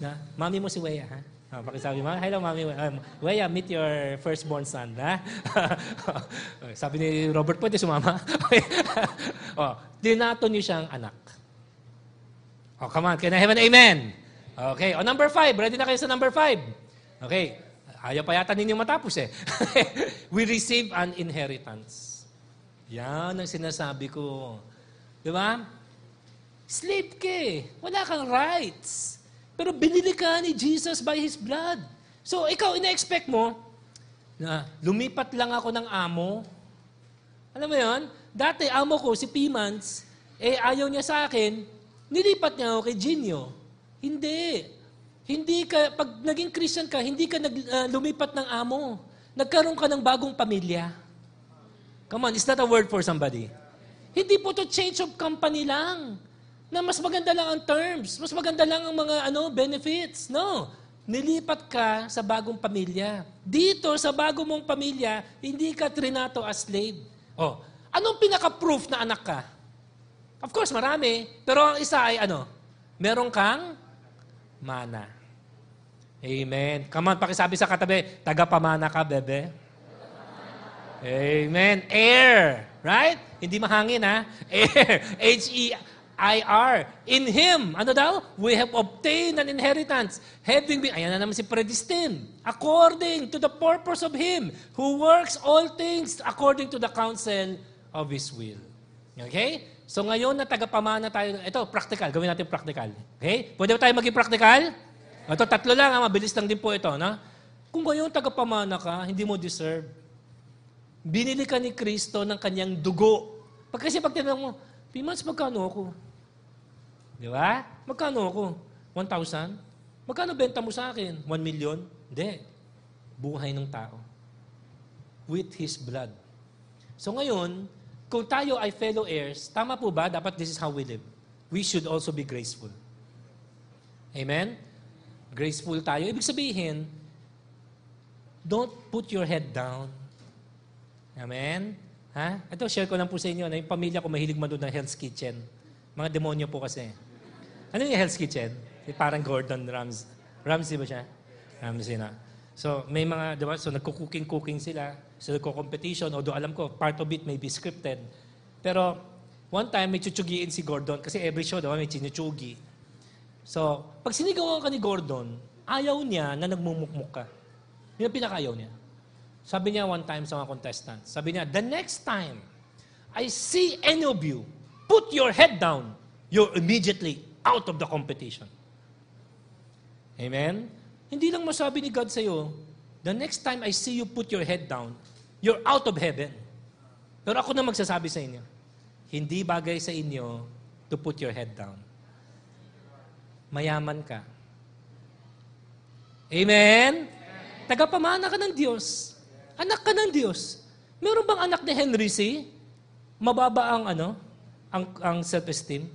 na, mami mo si Weya, ha? Oh, pakisabi mo, hello mami. Um, Weya, meet your firstborn son. Ha? Sabi ni Robert, pwede sumama? oh, dinato niyo siyang anak. Oh, come on. Can I have an amen? Okay. Oh, number five. Ready na kayo sa number five? Okay. Ayaw pa yata ninyo matapos eh. We receive an inheritance. Yan ang sinasabi ko. Di ba? Slave ka eh. Wala kang rights. Pero binili ka ni Jesus by His blood. So, ikaw, ina-expect mo na lumipat lang ako ng amo. Alam mo yon? Dati, amo ko, si Pimans, eh ayaw niya sa akin, nilipat niya ako kay Genio. Hindi. Hindi ka, pag naging Christian ka, hindi ka nag, uh, lumipat ng amo. Nagkaroon ka ng bagong pamilya. Come on, is that a word for somebody? Hindi po to change of company lang na mas maganda lang ang terms, mas maganda lang ang mga ano benefits. No. Nilipat ka sa bagong pamilya. Dito, sa bago mong pamilya, hindi ka trinato as slave. Oh, anong pinaka-proof na anak ka? Of course, marami. Pero ang isa ay ano? Meron kang mana. Amen. Come on, pakisabi sa katabi, taga-pamana ka, bebe. Amen. Air. Right? Hindi mahangin, ha? Air. H-E- I-R. In Him, ano daw? We have obtained an inheritance. Having been, ayan na naman si predestined. According to the purpose of Him, who works all things according to the counsel of His will. Okay? So ngayon na tagapamana tayo, ito, practical. Gawin natin practical. Okay? Pwede ba tayo maging practical? Ito, tatlo lang, ha? mabilis lang din po ito. No? Kung ngayon tagapamana ka, hindi mo deserve. Binili ka ni Kristo ng kanyang dugo. Pag kasi pag tinanong mo, Pimans, magkano ako? Di ba? Magkano ako? 1,000? Magkano benta mo sa akin? 1 million? Hindi. Buhay ng tao. With His blood. So ngayon, kung tayo ay fellow heirs, tama po ba? Dapat this is how we live. We should also be graceful. Amen? Graceful tayo. Ibig sabihin, don't put your head down. Amen? Ha? Ito, share ko lang po sa inyo na yung pamilya ko mahilig manood ng Hell's Kitchen. Mga demonyo po kasi. Ano yung Hell's Kitchen? Parang Gordon Rams. Ramsay ba siya? Ramsay na. So, may mga, di ba? So, nagko-cooking-cooking sila. So, nagko-competition. Although alam ko, part of it may be scripted. Pero, one time, may chuchugiin si Gordon. Kasi every show, ba, may chinuchugi. So, pag sinigawan ka ni Gordon, ayaw niya na nagmumukmuk ka. Yun ang pinakayaw niya. Sabi niya one time sa mga contestants, sabi niya, the next time I see any of you, put your head down, you're immediately out of the competition. Amen? Hindi lang masabi ni God sa'yo, the next time I see you put your head down, you're out of heaven. Pero ako na magsasabi sa inyo, hindi bagay sa inyo to put your head down. Mayaman ka. Amen? Tagapamana ka ng Diyos. Anak ka ng Diyos. Meron bang anak ni Henry C? Mababa ang ano? Ang, ang self-esteem?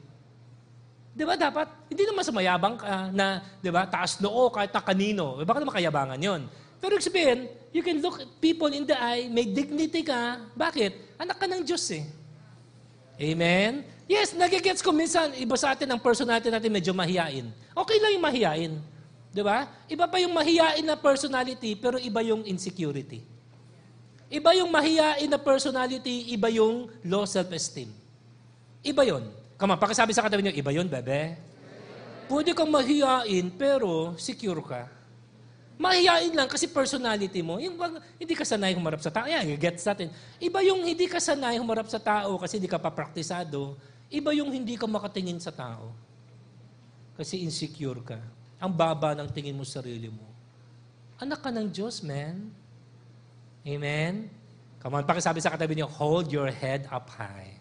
Di ba dapat? Hindi naman sa mayabang ka na, di ba, taas noo kahit na kanino. Baka naman kayabangan yon. Pero sabihin, you can look people in the eye, may dignity ka. Bakit? Anak ka ng Diyos eh. Amen? Yes, nagigets ko minsan, iba sa atin, ang personality natin medyo mahiyain. Okay lang yung mahiyain. Di ba? Iba pa yung mahiyain na personality, pero iba yung insecurity. Iba yung mahiyain na personality, iba yung low self-esteem. Iba yon. Come pakisabi sa katabi niyo, iba yun, bebe. Pwede kang mahiyain, pero secure ka. Mahiyain lang kasi personality mo. Yung bang, hindi ka sanay humarap sa tao. Yan, gets natin. Iba yung hindi ka sanay humarap sa tao kasi hindi ka papraktisado. Iba yung hindi ka makatingin sa tao. Kasi insecure ka. Ang baba ng tingin mo sa sarili mo. Anak ka ng Diyos, man. Amen? Come on, pakisabi sa katabi niyo, hold your head up high.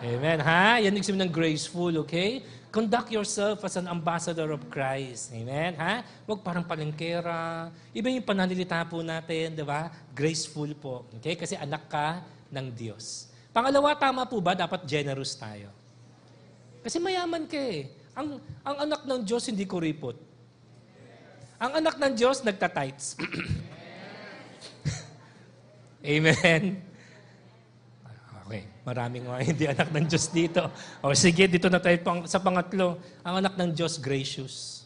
Amen, ha? Yan yung ng graceful, okay? Conduct yourself as an ambassador of Christ. Amen? Ha? Huwag parang palengkera. Iba yung pananalita po natin, di ba? Graceful po. Okay? Kasi anak ka ng Diyos. Pangalawa, tama po ba? Dapat generous tayo. Kasi mayaman ka eh. Ang, ang anak ng Diyos hindi kuripot. Ang anak ng Diyos nagtatights. Amen. Okay, maraming mga hindi anak ng Diyos dito. O sige, dito na tayo pang, sa pangatlo. Ang anak ng Diyos, gracious.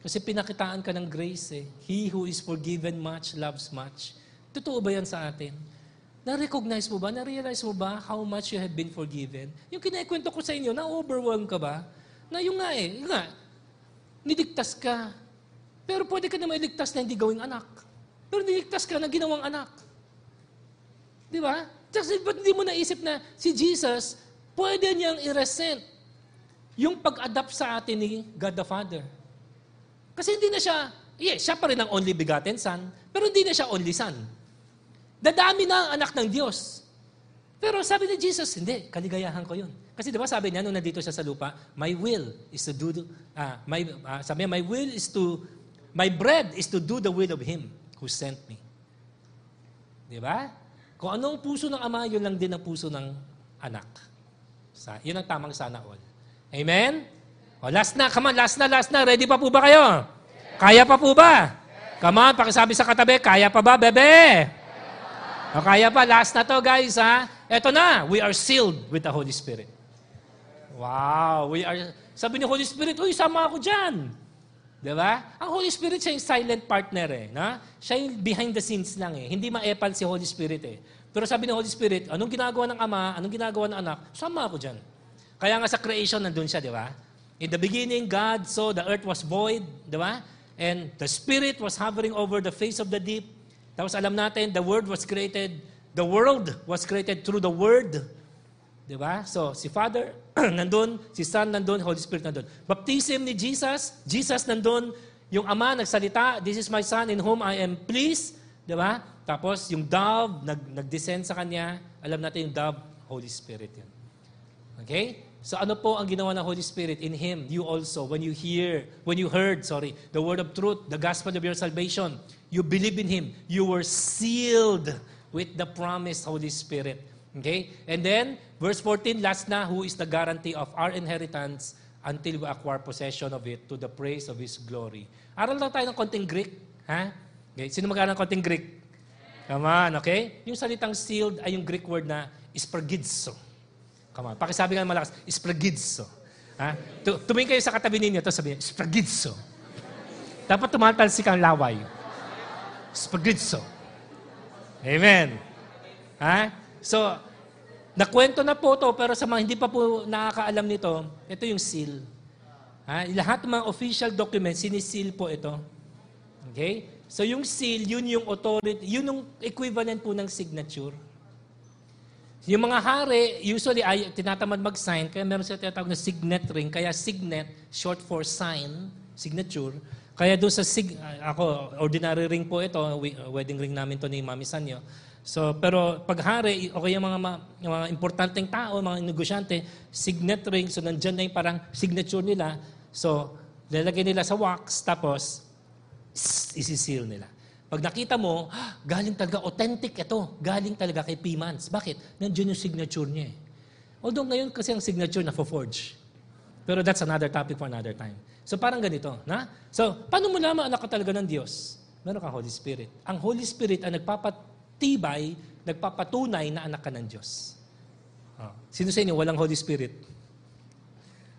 Kasi pinakitaan ka ng grace eh. He who is forgiven much, loves much. Totoo ba yan sa atin? Na-recognize mo ba? Na-realize mo ba how much you have been forgiven? Yung kinakwento ko sa inyo, na-overwhelm ka ba? Na yung nga eh, yung nga, niligtas ka. Pero pwede ka na mailigtas na hindi gawing anak. Pero niligtas ka na ginawang anak. Di ba? Kasi ba't hindi mo naisip na si Jesus, pwede niyang i-resent yung pag-adapt sa atin ni God the Father. Kasi hindi na siya, yeah, siya pa rin ang only begotten son, pero hindi na siya only son. Dadami na ang anak ng Diyos. Pero sabi ni Jesus, hindi, kaligayahan ko yun. Kasi di ba sabi niya, nung nandito siya sa lupa, my will is to do, uh, my, uh, sabi niya, my will is to, my bread is to do the will of Him who sent me. Di ba? Kung anong puso ng ama, yun lang din ang puso ng anak. Sa, yun ang tamang sana all. Amen? O, last na, come on, last na, last na. Ready pa po ba kayo? Kaya pa po ba? Come on, pakisabi sa katabi, kaya pa ba, bebe? O, kaya pa, last na to, guys, ha? Eto na, we are sealed with the Holy Spirit. Wow, we are, sabi ni Holy Spirit, uy, sama ako dyan. Di ba? Ang Holy Spirit siya yung silent partner eh. Na? Siya yung behind the scenes lang eh. Hindi ma-epal si Holy Spirit eh. Pero sabi ng Holy Spirit, anong ginagawa ng Ama, anong ginagawa ng anak, sama ako dyan. Kaya nga sa creation nandun siya, di ba? In the beginning, God saw the earth was void, di ba? And the Spirit was hovering over the face of the deep. Tapos alam natin, the Word was created, the world was created through the Word. Di ba? So, si Father nandun, si Son nandun, Holy Spirit nandun. Baptism ni Jesus, Jesus nandun, yung Ama nagsalita, this is my Son in whom I am pleased. Di ba? Tapos, yung dove, nag, nag-descend sa Kanya, alam natin yung dove, Holy Spirit yun. Okay? So ano po ang ginawa ng Holy Spirit in Him? You also, when you hear, when you heard, sorry, the word of truth, the gospel of your salvation, you believe in Him, you were sealed with the promised Holy Spirit. Okay? And then, verse 14, last na, who is the guarantee of our inheritance until we acquire possession of it to the praise of His glory. Aral lang tayo ng konting Greek. Ha? Okay? Sino mag-aral ng konting Greek? Come on, okay? Yung salitang sealed ay yung Greek word na ispergidzo. Come on, pakisabi nga malakas, ispergidzo. Ha? Tumingin kayo sa katabi ninyo, ito sabihin, ispergidzo. Dapat tumatalsik ang laway. Ispergidzo. Amen. Ha? So, Nakwento na po to, pero sa mga hindi pa po nakakaalam nito, ito yung seal. Ha? Lahat ng mga official documents, siniseal po ito. Okay? So yung seal, yun yung authority, yun yung equivalent po ng signature. Yung mga hari, usually ay tinatamad mag-sign, kaya meron sila tinatawag na signet ring, kaya signet, short for sign, signature. Kaya doon sa sig, ako, ordinary ring po ito, wedding ring namin to ni Mami Sanyo. So, pero pag hari, okay yung mga, yung mga importanteng tao, mga negosyante, signet ring, so nandyan na yung parang signature nila. So, lalagay nila sa wax, tapos isisil nila. Pag nakita mo, ah, galing talaga, authentic ito. Galing talaga kay P-Mans. Bakit? Nandiyan yung signature niya eh. Although ngayon kasi ang signature na forge. Pero that's another topic for another time. So parang ganito. Na? So, paano mo naman anak ka talaga ng Diyos? Meron kang Holy Spirit. Ang Holy Spirit ang nagpapat tibay, nagpapatunay na anak ka ng Diyos. Oh. Sino sa inyo walang Holy Spirit?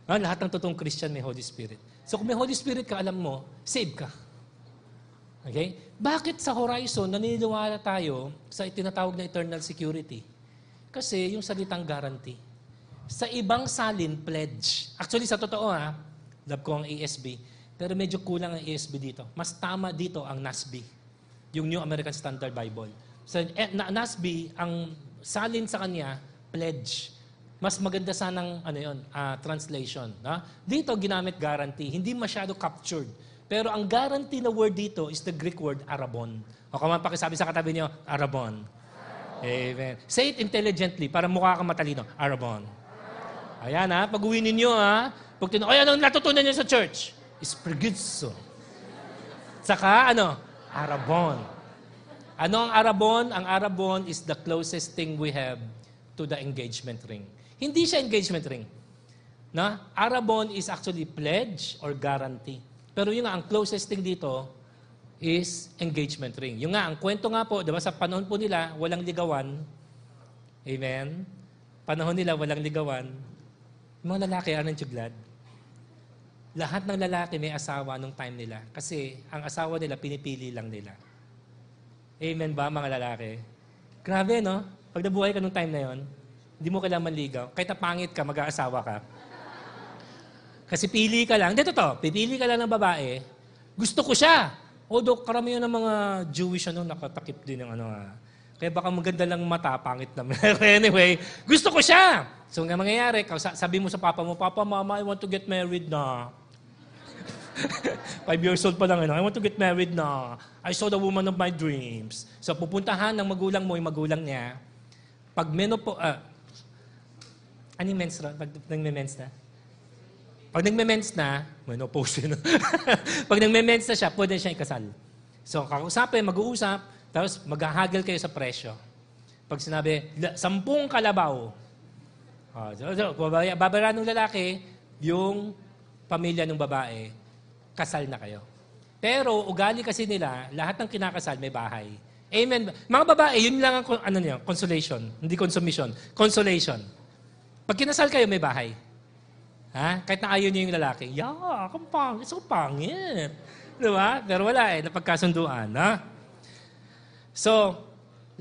Ah, lahat ng totoong Christian may Holy Spirit. So kung may Holy Spirit ka, alam mo, save ka. Okay? Bakit sa horizon naniniwala tayo sa itinatawag na eternal security? Kasi yung salitang guarantee. Sa ibang salin, pledge. Actually, sa totoo ha, Love ko ang ESV. Pero medyo kulang ang ESV dito. Mas tama dito ang NASB, yung New American Standard Bible. Sa eh, na, NASB, ang salin sa kanya, pledge. Mas maganda sanang ano yun, ah, translation. No? Dito, ginamit guarantee. Hindi masyado captured. Pero ang guarantee na word dito is the Greek word arabon. O kung pakisabi sa katabi niyo, arabon. Amen. Say it intelligently para mukha kang matalino. Arabon. Ayan ha, pag-uwi ninyo ha. Pag tino, ay, anong natutunan niyo sa church? Espirgitso. Saka ano? Arabon. Ano ang Arabon? Ang Arabon is the closest thing we have to the engagement ring. Hindi siya engagement ring. Na? Arabon is actually pledge or guarantee. Pero yun nga, ang closest thing dito is engagement ring. Yung nga, ang kwento nga po, di ba, sa panahon po nila, walang ligawan. Amen? Panahon nila, walang ligawan. Yung mga lalaki, aren't you glad? Lahat ng lalaki may asawa nung time nila. Kasi ang asawa nila, pinipili lang nila. Amen ba, mga lalaki? Grabe, no? Pag nabuhay ka nung time na yon, hindi mo kailangan manligaw. Kahit na pangit ka, mag-aasawa ka. Kasi pili ka lang. Dito to, pipili ka lang ng babae. Gusto ko siya. Although karamihan ng mga Jewish ano, nakatakip din ng ano ah. Kaya baka maganda lang mata, pangit naman. anyway, gusto ko siya. So nga mangyayari, sabi mo sa papa mo, Papa, Mama, I want to get married na. Five years old pa lang, ano? I want to get married na. I saw the woman of my dreams. So pupuntahan ng magulang mo, yung magulang niya, pag menopo, uh, ano yung menstrual? Pag nagme-mens na? Pag nagme-mens na, menopause yun. pag nagme-mens na siya, pwede siya ikasal. So kakausapin, mag-uusap, tapos maghahagil kayo sa presyo. Pag sinabi, sampung kalabaw, uh, so, so, babayaran ng lalaki, yung pamilya ng babae, kasal na kayo. Pero ugali kasi nila, lahat ng kinakasal may bahay. Amen. Mga babae, yun lang ang ano niyo, consolation. Hindi consummation. Consolation. Pag kinasal kayo, may bahay. Ha? Kahit na ayaw niyo yung lalaki, yeah, kung pangit, so pangit. Di ba? Pero wala eh, napagkasunduan. Ha? So,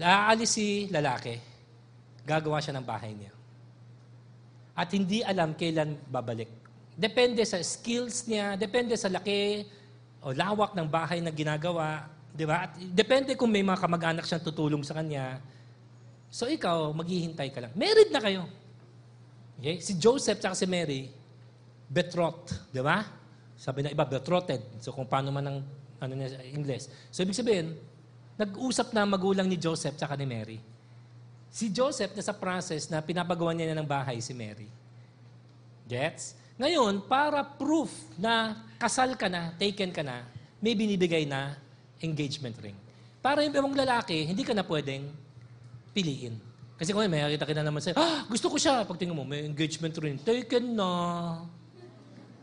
naaalis si lalaki, gagawa siya ng bahay niya. At hindi alam kailan babalik. Depende sa skills niya, depende sa laki o lawak ng bahay na ginagawa. Di ba? At depende kung may mga kamag-anak siyang tutulong sa kanya. So ikaw, maghihintay ka lang. Married na kayo. Okay? Si Joseph at si Mary, betrothed. Di ba? Sabi na iba, betrothed. So kung paano man ang ano niya, English. So ibig sabihin, nag-usap na magulang ni Joseph at ni Mary. Si Joseph nasa process na pinapagawa niya ng bahay si Mary. Gets? Ngayon, para proof na kasal ka na, taken ka na, may binibigay na engagement ring. Para yung ibang lalaki, hindi ka na pwedeng piliin. Kasi kung may nakita ka na naman sa'yo, ah, gusto ko siya. Pag tingin mo, may engagement ring. Taken na.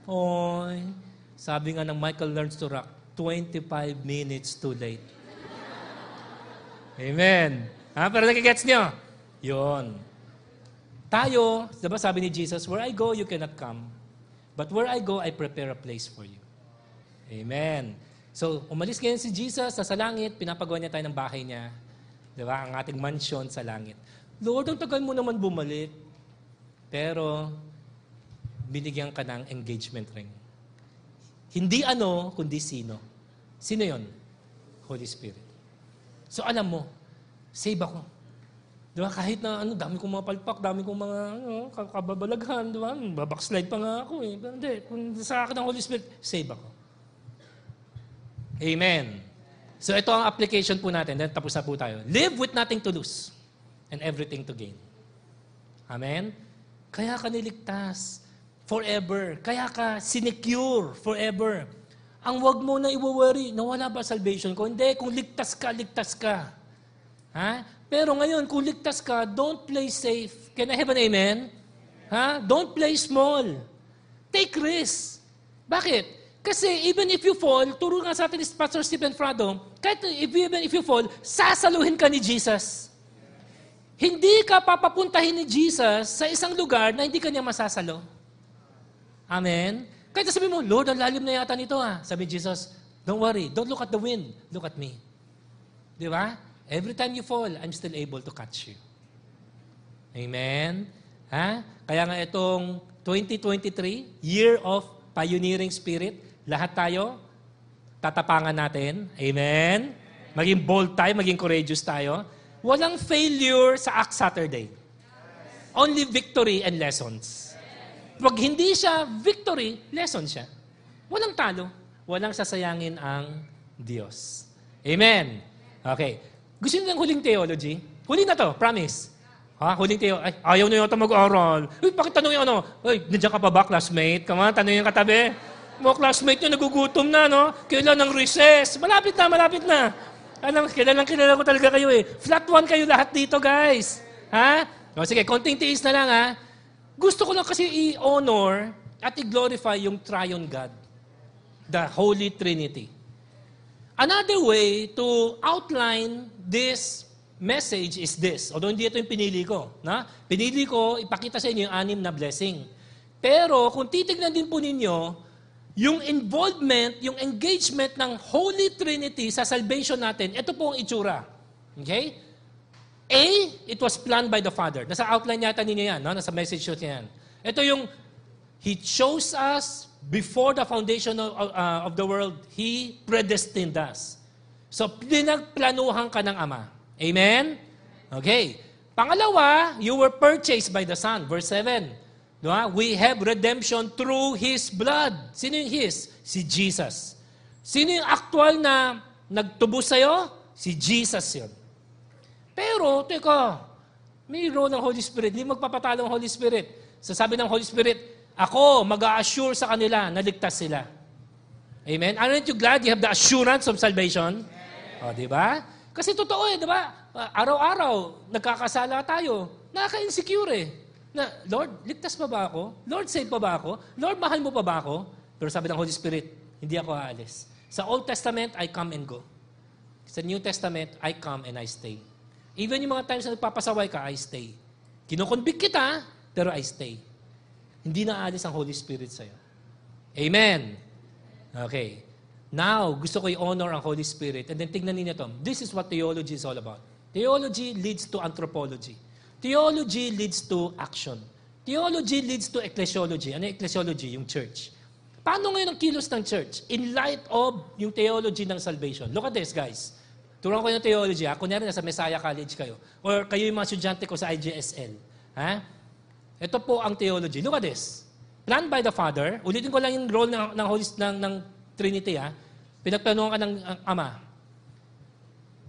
Oy. Sabi nga ng Michael Learns to Rock, 25 minutes too late. Amen. Ha? Pero nagigets nyo? Yun. Tayo, diba sabi ni Jesus, where I go, you cannot come. But where I go, I prepare a place for you. Amen. So, umalis ngayon si Jesus sa langit, pinapagawa niya tayo ng bahay niya. Di ba? Ang ating mansion sa langit. Lord, ang tagal mo naman bumalik. Pero, binigyan ka ng engagement ring. Hindi ano, kundi sino. Sino yon? Holy Spirit. So alam mo, save ako. Di ba? Kahit na ano, dami kong mga palpak, dami kong mga ano, kababalaghan, di ba? Babackslide pa nga ako eh. Pero hindi, kung sa akin ng Holy Spirit, save ako. Amen. So ito ang application po natin. Then tapos na po tayo. Live with nothing to lose and everything to gain. Amen? Kaya ka niligtas forever. Kaya ka sinecure forever. Ang wag mo na i-worry, nawala ba salvation ko? Hindi, kung ligtas ka, ligtas ka. Ha? Pero ngayon, kung ligtas ka, don't play safe. Can I have an amen? Ha? Don't play small. Take risk. Bakit? Kasi even if you fall, turo nga sa atin ni Pastor Stephen Frado, kahit if, even if you fall, sasaluhin ka ni Jesus. Hindi ka papapuntahin ni Jesus sa isang lugar na hindi ka niya masasalo. Amen? Kahit sabi mo, Lord, ang lalim na yata nito ah. Sabi Jesus, don't worry, don't look at the wind, look at me. Di ba? Every time you fall, I'm still able to catch you. Amen? Ha? Kaya nga itong 2023, year of pioneering spirit. Lahat tayo, tatapangan natin. Amen? Maging bold tayo, maging courageous tayo. Walang failure sa Act Saturday. Only victory and lessons. Pag hindi siya victory, lesson siya. Walang talo. Walang sasayangin ang Diyos. Amen. Okay. Gusto niyo ng huling theology? Huli na to, promise. Ha? Huling theo. Ay, ayaw na yata mag-aral. Uy, bakit tanongin ano? Uy, nandiyan ka pa ba, classmate? On, tanongin yung katabi. Mga classmate nyo, nagugutom na, no? Kailan ng recess? Malapit na, malapit na. Ano, kilalang kilala ko talaga kayo eh. Flat one kayo lahat dito, guys. Ha? O, sige, konting tiis na lang, ha? Gusto ko lang kasi i-honor at i-glorify yung triune God. The Holy Trinity. Another way to outline this message is this. Although hindi ito yung pinili ko. Na? Pinili ko, ipakita sa inyo yung anim na blessing. Pero kung titignan din po ninyo, yung involvement, yung engagement ng Holy Trinity sa salvation natin, ito po ang itsura. Okay? A, it was planned by the Father. Nasa outline yata ninyo yan, no? nasa message sheet yan. Ito yung, He chose us before the foundation of, uh, of the world. He predestined us. So, pinagplanuhan ka ng Ama. Amen? Okay. Pangalawa, you were purchased by the Son. Verse 7. Diba? We have redemption through His blood. Sino yung His? Si Jesus. Sino yung actual na nagtubos sa'yo? Si Jesus yun. Pero, teka, may role ng Holy Spirit. Hindi magpapatalo ang Holy Spirit. Sasabi ng Holy Spirit, ako, mag-assure sa kanila na ligtas sila. Amen? Aren't you glad you have the assurance of salvation? O, di ba? Kasi totoo eh, di ba? Araw-araw, nagkakasala tayo. Nakaka-insecure eh. Na, Lord, ligtas pa ba ako? Lord, save pa ba ako? Lord, mahal mo pa ba ako? Pero sabi ng Holy Spirit, hindi ako aalis. Sa Old Testament, I come and go. Sa New Testament, I come and I stay. Even yung mga times na nagpapasaway ka, I stay. Kinukonvict kita, pero I stay. Hindi na aalis ang Holy Spirit sa'yo. Amen. Okay. Now, gusto ko i-honor ang Holy Spirit. And then tignan ninyo to. This is what theology is all about. Theology leads to anthropology. Theology leads to action. Theology leads to ecclesiology. Ano yung ecclesiology? Yung church. Paano ngayon ang kilos ng church? In light of yung theology ng salvation. Look at this, guys. Turuan ko yung theology. Ha? Kunyari, nasa Messiah College kayo. Or kayo yung mga estudyante ko sa IGSL. Ha? Ito po ang theology. Look at this. Planned by the Father. Ulitin ko lang yung role ng, ng, Holy, ng, ng Trinity. Ha? Pinagplanuhan ka ng ang Ama.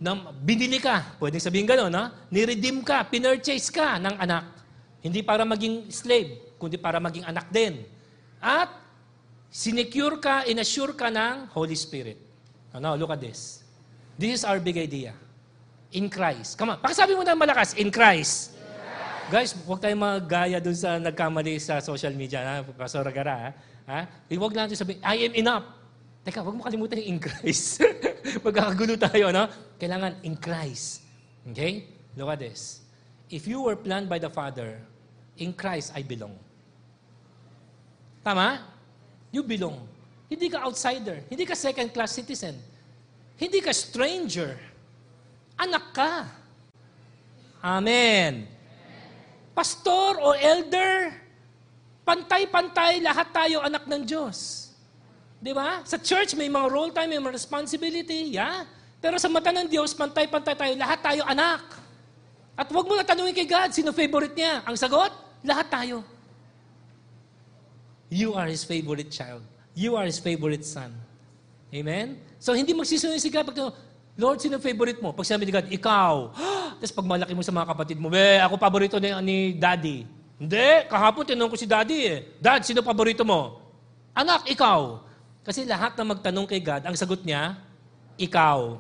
Na binili ka. Pwedeng sabihin gano'n, no? Niredeem ka, pinurchase ka ng anak. Hindi para maging slave, kundi para maging anak din. At sinecure ka, inassure ka ng Holy Spirit. Now, look at this. This is our big idea. In Christ. Come on. Pakisabi mo na malakas, in Christ. Guys, huwag tayong magaya dun sa nagkamali sa social media, ha? Pastor Ragara, ha? ha? Huwag natin sabihin, I am enough. Teka, huwag mo kalimutan yung in Christ. Magkakagulo tayo, no? Kailangan in Christ. Okay? Look at this. If you were planned by the Father, in Christ I belong. Tama? You belong. Hindi ka outsider. Hindi ka second-class citizen. Hindi ka stranger. Anak ka. Amen pastor o elder, pantay-pantay, lahat tayo anak ng Diyos. Di ba? Sa church, may mga role tayo, may mga responsibility, yeah? Pero sa mata ng Diyos, pantay-pantay tayo, lahat tayo anak. At huwag mo na tanungin kay God, sino favorite niya? Ang sagot, lahat tayo. You are His favorite child. You are His favorite son. Amen? So, hindi magsisunod si God. Lord, sino favorite mo? Pag sinabi ni God, ikaw. Tapos pag malaki mo sa mga kapatid mo, eh, ako paborito ni, ni Daddy. Hindi, kahapon tinanong ko si Daddy eh. Dad, sino paborito mo? Anak, ikaw. Kasi lahat na magtanong kay God, ang sagot niya, ikaw.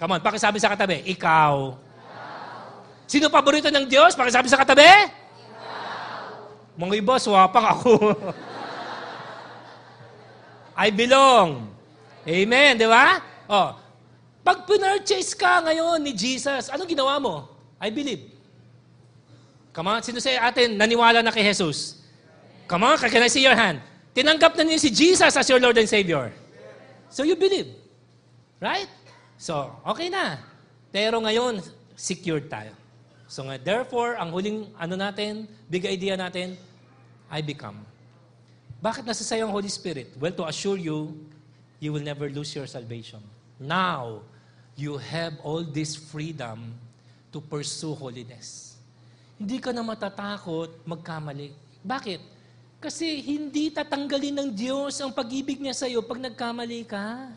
Come on, pakisabi sa katabi, ikaw. ikaw. Sino paborito ng Diyos? Pakisabi sa katabi? Ikaw. Mga iba, swapang ako. I belong. Amen, di ba? Oh, pag pinurchase ka ngayon ni Jesus, anong ginawa mo? I believe. Come on, sino sa atin naniwala na kay Jesus? Come on, can I see your hand? Tinanggap na niyo si Jesus as your Lord and Savior. So you believe. Right? So, okay na. Pero ngayon, secured tayo. So therefore, ang huling ano natin, big idea natin, I become. Bakit nasa sayo ang Holy Spirit? Well, to assure you, you will never lose your salvation. Now, you have all this freedom to pursue holiness. Hindi ka na matatakot magkamali. Bakit? Kasi hindi tatanggalin ng Diyos ang pag-ibig niya sa iyo pag nagkamali ka.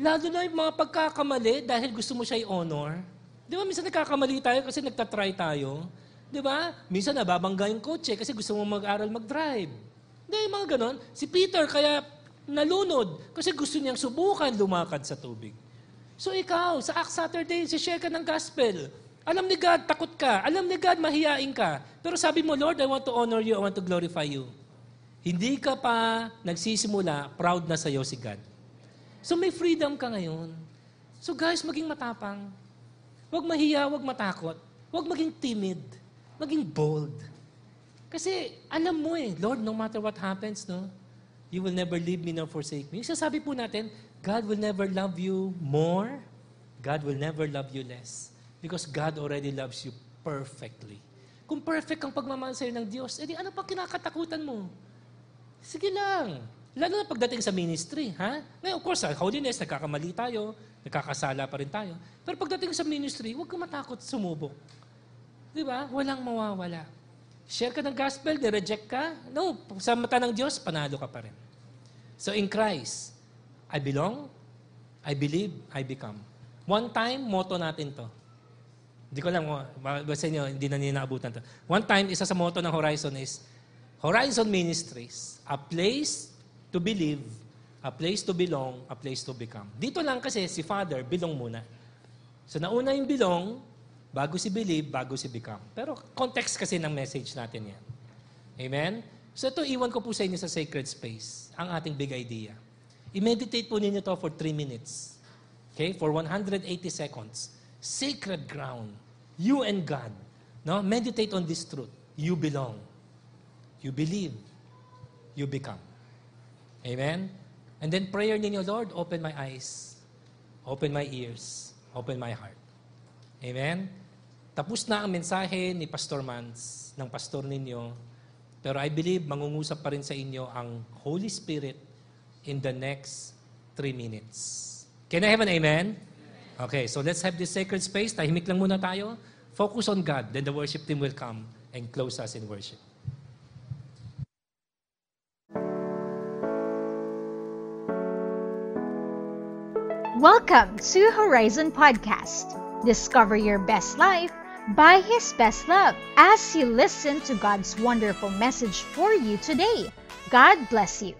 Lalo na yung mga pagkakamali dahil gusto mo siya i-honor. Di ba, minsan nagkakamali tayo kasi nagtatry tayo. Di ba? Minsan nababangga yung kotse kasi gusto mo mag-aral mag-drive. Hindi, mga ganon. Si Peter kaya nalunod kasi gusto niyang subukan lumakad sa tubig. So ikaw, sa Acts Saturday, si share ka ng gospel. Alam ni God, takot ka. Alam ni God, mahiyain ka. Pero sabi mo, Lord, I want to honor you, I want to glorify you. Hindi ka pa nagsisimula, proud na sa'yo si God. So may freedom ka ngayon. So guys, maging matapang. Huwag mahiya, huwag matakot. Huwag maging timid. Maging bold. Kasi alam mo eh, Lord, no matter what happens, no, you will never leave me nor forsake me. Sasabi po natin, God will never love you more. God will never love you less. Because God already loves you perfectly. Kung perfect ang pagmamahal sa'yo ng Diyos, edi ano pa kinakatakutan mo? Sige lang. Lalo na pagdating sa ministry, ha? Ngayon, of course, holiness, nagkakamali tayo, nagkakasala pa rin tayo. Pero pagdating sa ministry, huwag ka matakot sumubok. Di ba? Walang mawawala. Share ka ng gospel, ni-reject ka. No, sa mata ng Diyos, panalo ka pa rin. So in Christ, I belong, I believe, I become. One time, motto natin to. Hindi ko lang, basta nyo, hindi na ninaabutan to. One time, isa sa motto ng Horizon is, Horizon Ministries, a place to believe, a place to belong, a place to become. Dito lang kasi si Father, belong muna. So nauna yung belong, bago si believe, bago si become. Pero context kasi ng message natin yan. Amen? So ito, iwan ko po sa inyo sa sacred space, ang ating big idea. I-meditate po ninyo to for 3 minutes. Okay? For 180 seconds. Sacred ground. You and God. No? Meditate on this truth. You belong. You believe. You become. Amen? And then prayer ninyo, Lord, open my eyes. Open my ears. Open my heart. Amen? Tapos na ang mensahe ni Pastor Mans, ng pastor ninyo. Pero I believe mangungusap pa rin sa inyo ang Holy Spirit in the next three minutes. Can I have an amen? Okay, so let's have this sacred space. Tahimik lang muna tayo. Focus on God. Then the worship team will come and close us in worship. Welcome to Horizon Podcast. Discover your best life by His best love as you listen to God's wonderful message for you today. God bless you.